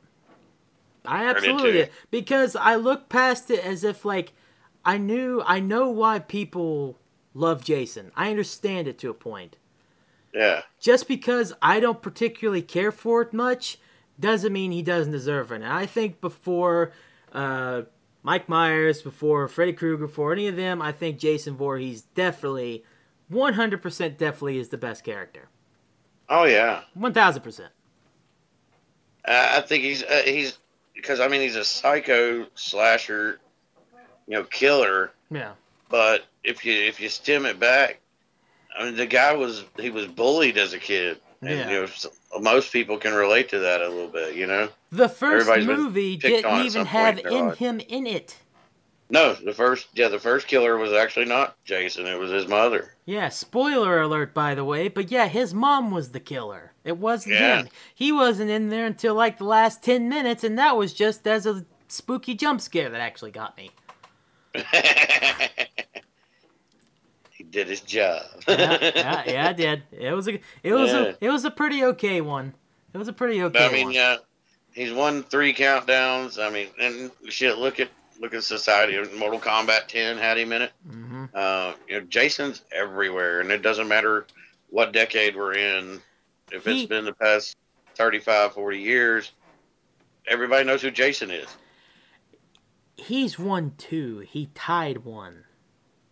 I absolutely did because I look past it as if like I knew I know why people love Jason. I understand it to a point. Yeah. Just because I don't particularly care for it much doesn't mean he doesn't deserve it. And I think before uh, Mike Myers, before Freddy Krueger, before any of them, I think Jason Voorhees definitely, 100% definitely is the best character. Oh yeah. 1000%. Uh, I think he's uh, he's because I mean he's a psycho slasher, you know, killer. Yeah. But if you if you stem it back, I mean the guy was he was bullied as a kid, and Yeah. you know most people can relate to that a little bit. You know. The first Everybody's movie didn't even have in him in it. No, the first yeah the first killer was actually not Jason. It was his mother. Yeah, spoiler alert, by the way. But yeah, his mom was the killer. It wasn't Yeah. him. He wasn't in there until like the last 10 minutes, and that was just as a spooky jump scare that actually got me. he did his job. Yeah, yeah, yeah, I did. It was a it was Yeah. a it was a pretty okay one. It was a pretty okay I mean, one. yeah, he's won three countdowns. I mean, and shit, look at look at society. Mortal Kombat 10 had him in it. hmm Uh, you know, Jason's everywhere, and it doesn't matter what decade we're in. If He- it's been the past 35, 40 years, everybody knows who Jason is. He's won two. He tied one.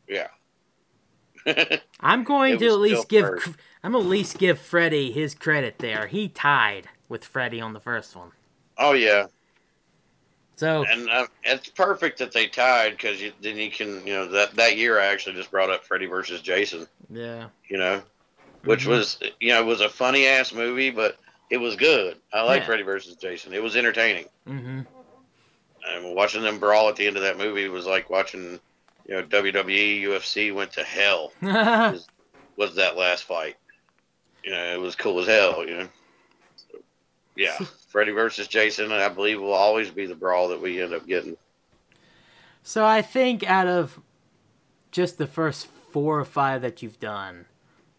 Yeah. I'm going to at least give first. I'm at least give Freddy his credit there. He tied with Freddy on the first one. oh yeah, So and uh, it's perfect that they tied because then you can, you know, that that year I actually just brought up Freddy versus Jason. yeah. You know, which Mhm. was you know it was a funny ass movie, but it was good. I like Yeah. Freddy versus Jason. It was entertaining. Mm-hmm. And watching them brawl at the end of that movie was like watching, you know, WWE, UFC went to hell. Was that last fight? You know, it was cool as hell. You know. So, yeah, Freddy versus Jason, I believe, will always be the brawl that we end up getting. so I think out of just the first four or five that you've done,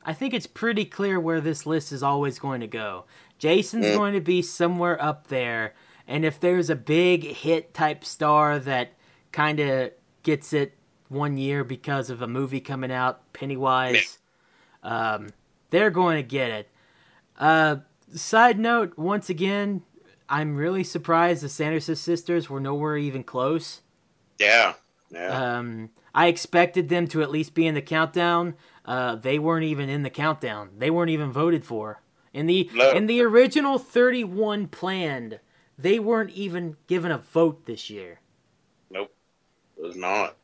I think it's pretty clear where this list is always going to go. Jason's Mm. going to be somewhere up there, and if there's a big hit type star that kind of gets it one year because of a movie coming out, Pennywise, um, they're going to get it. Uh, side note, once again, I'm really surprised the Sanderson sisters were nowhere even close. Yeah, yeah. Um, I expected them to at least be in the countdown. Uh, they weren't even in the countdown. They weren't even voted for in the No. in the original 31 planned. They weren't even given a vote this year. nope, it was not.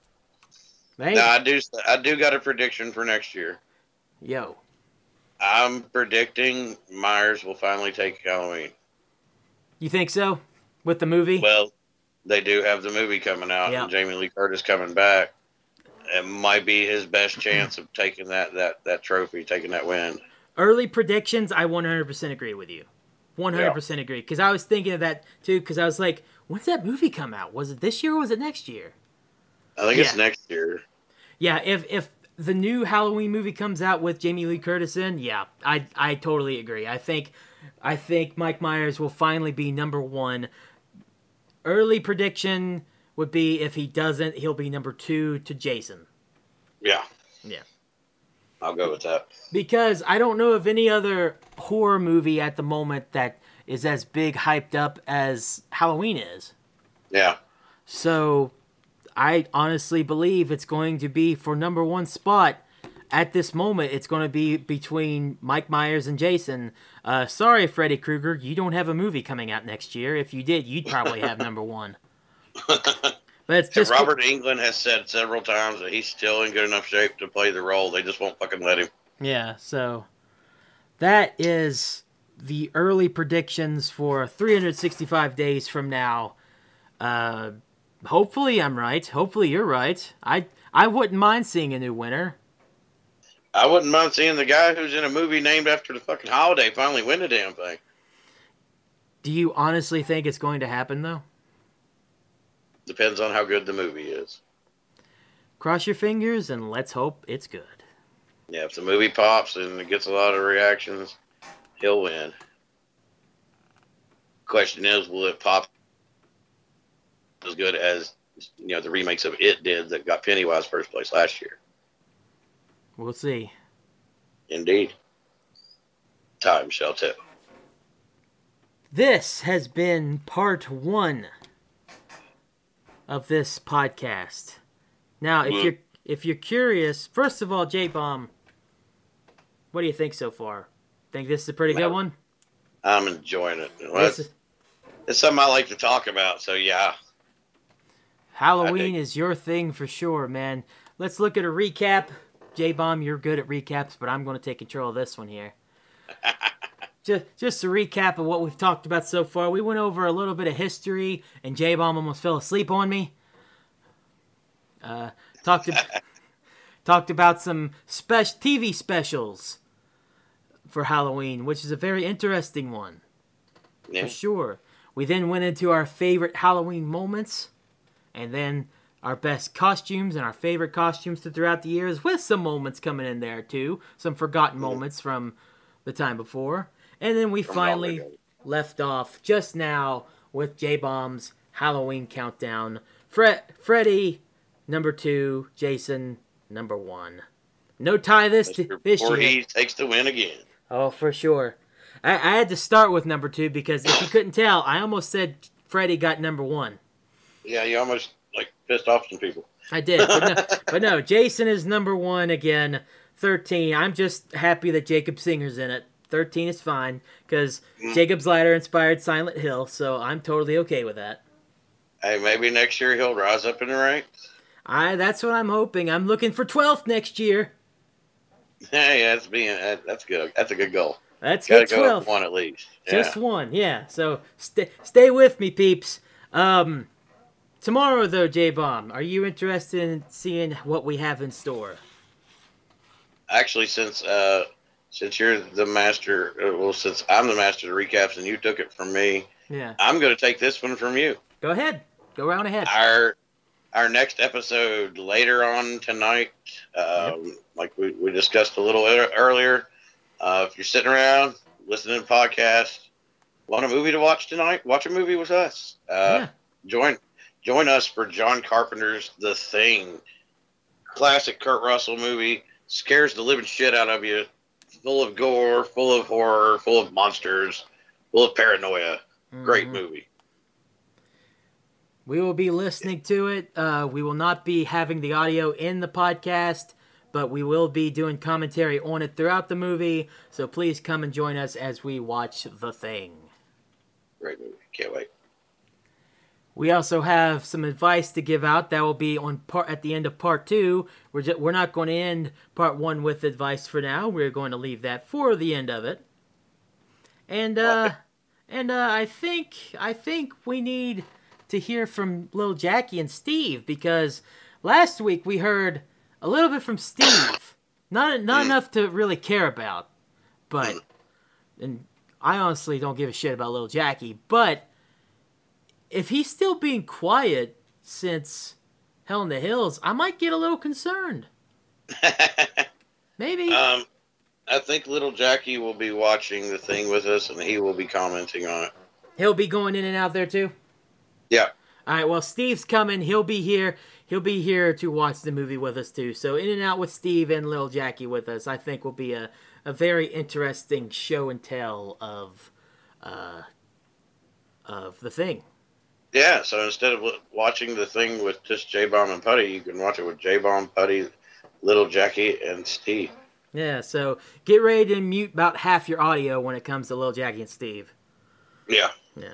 Now I do, I do got a prediction for next year. yo, I'm predicting Myers will finally take Halloween. you think so? With the movie? Well, they do have the movie coming out, Yeah. and Jamie Lee Curtis coming back. It might be his best chance of taking that that that trophy, taking that win. Early predictions, I 100% agree with you. 100% agree. Because I was thinking of that too. Because I was like, when's that movie come out? Was it this year or was it next year? I think it's next year. Yeah, if if the new Halloween movie comes out with Jamie Lee Curtis in, yeah, I I totally agree. I think I think Mike Myers will finally be number one. Early prediction would be if he doesn't, he'll be number two to Jason. Yeah. Yeah. I'll go with that. Because I don't know of any other horror movie at the moment that is as big hyped up as Halloween is. Yeah. So I honestly believe it's going to be for number one spot. At this moment, it's going to be between Mike Myers and Jason. Uh, sorry, Freddy Krueger, you don't have a movie coming out next year. If you did, you'd probably have number one. But it's just Robert Englund has said several times that he's still in good enough shape to play the role. They just won't fucking let him. Yeah, so that is the early predictions for 365 days from now. Uh, hopefully, I'm right. Hopefully, you're right. I I wouldn't mind seeing a new winner. I wouldn't mind seeing the guy who's in a movie named after the fucking holiday finally win the damn thing. Do you honestly think it's going to happen though? Depends on how good the movie is. Cross your fingers and let's hope it's good. Yeah, if the movie pops and it gets a lot of reactions, he'll win. Question is, will it pop as good as you know the remakes of It did that got Pennywise first place last year? We'll see. Indeed. Time shall tell. This has been part one of this podcast. Now, if Mhm. you're if you're curious, first of all, J Bomb, what do you think so far? Think this is a pretty good one? I'm enjoying it. Well, it's, is- it's something I like to talk about. So yeah, Halloween is your thing for sure, man. Let's look at a recap. J Bomb, you're good at recaps, but I'm going to take control of this one here. just, just a recap of what we've talked about so far. We went over a little bit of history, and J Bomb almost fell asleep on me. Uh, talked talked about some special TV specials for Halloween, which is a very interesting one yeah. for sure. We then went into our favorite Halloween moments, and then our best costumes and our favorite costumes throughout the years, with some moments coming in there too, some forgotten moments from the time before. And then we From finally left off just now with J Bomb's Halloween countdown. Fred, Freddy, number two. Jason, number one. No tie this to, this year. Voorhees takes the win again. Oh, for sure. I, I had to start with number two because if you couldn't tell, I almost said Freddy got number one. Yeah, you almost like pissed off some people. I did, but no, but no, Jason is number one again. Thirteen. I'm just happy that Jacob Singer's in it. Thirteen is fine because Mm. Jacob's Ladder inspired Silent Hill, so I'm totally okay with that. Hey, maybe next year he'll rise up in the ranks. I that's what I'm hoping. I'm looking for 12th next year. Hey, that's being that's good. That's a good goal. Got to get go 12th. one at least. Yeah. Just one, yeah. So stay stay with me, peeps. Um, tomorrow though, J Bomb, are you interested in seeing what we have in store? Actually, since uh, since you're the master, uh, well, since I'm the master of the recaps and you took it from me, Yeah, I'm going to take this one from you. go ahead, go round ahead. Our our next episode later on tonight, um, like we, we discussed a little earlier. Uh, if you're sitting around listening to podcasts, want a movie to watch tonight? Watch a movie with us. Uh, Yeah. Join join us for John Carpenter's The Thing, classic Kurt Russell movie. Scares the living shit out of you. Full of gore, full of horror, full of monsters, full of paranoia. Great Mhm. movie. We will be listening to it. Uh, we will not be having the audio in the podcast, but we will be doing commentary on it throughout the movie. So please come and join us as we watch The Thing. Great movie. Can't wait. We also have some advice to give out that will be on part at the end of part two. We're just, we're not going to end part one with advice for now. We're going to leave that for the end of it. And uh, and uh, I think I think we need to hear from little Jackie and Steve because last week we heard a little bit from Steve, not not enough to really care about, but and I honestly don't give a shit about little Jackie, but if he's still being quiet since Hell in the Hills, I might get a little concerned. Maybe. Um, I think little Jackie will be watching the thing with us, and he will be commenting on it. He'll be going in and out there too. Yeah. All right. Well, Steve's coming. He'll be here. He'll be here to watch the movie with us too. So in and out with Steve and little Jackie with us. I think will be a, a very interesting show and tell of uh of the thing. Yeah. So instead of watching the thing with just J Bomb and Putty, you can watch it with J Bomb, Putty, little Jackie, and Steve. Yeah. So get ready to mute about half your audio when it comes to Little Jackie and Steve. Yeah. Yeah.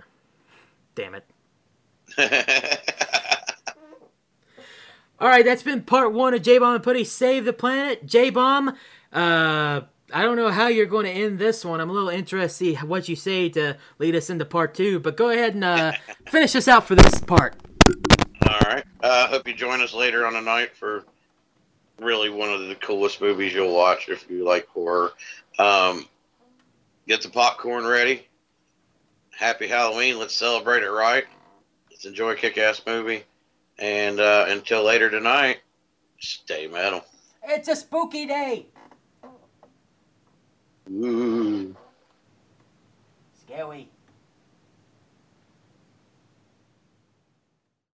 Damn it. All right, that's been part one of J Bomb and Putty Save the Planet. J Bomb, uh, I don't know how you're going to end this one. I'm a little interested to see what you say to lead us into part two, but go ahead and uh, finish us out for this part. All right. I uh, hope you join us later on the night for really one of the coolest movies you'll watch if you like horror. Um, get the popcorn ready. Happy Halloween. Let's celebrate it right. Let's enjoy a kick ass movie. And uh, until later tonight, stay metal. It's a spooky day. Ooh. Scary.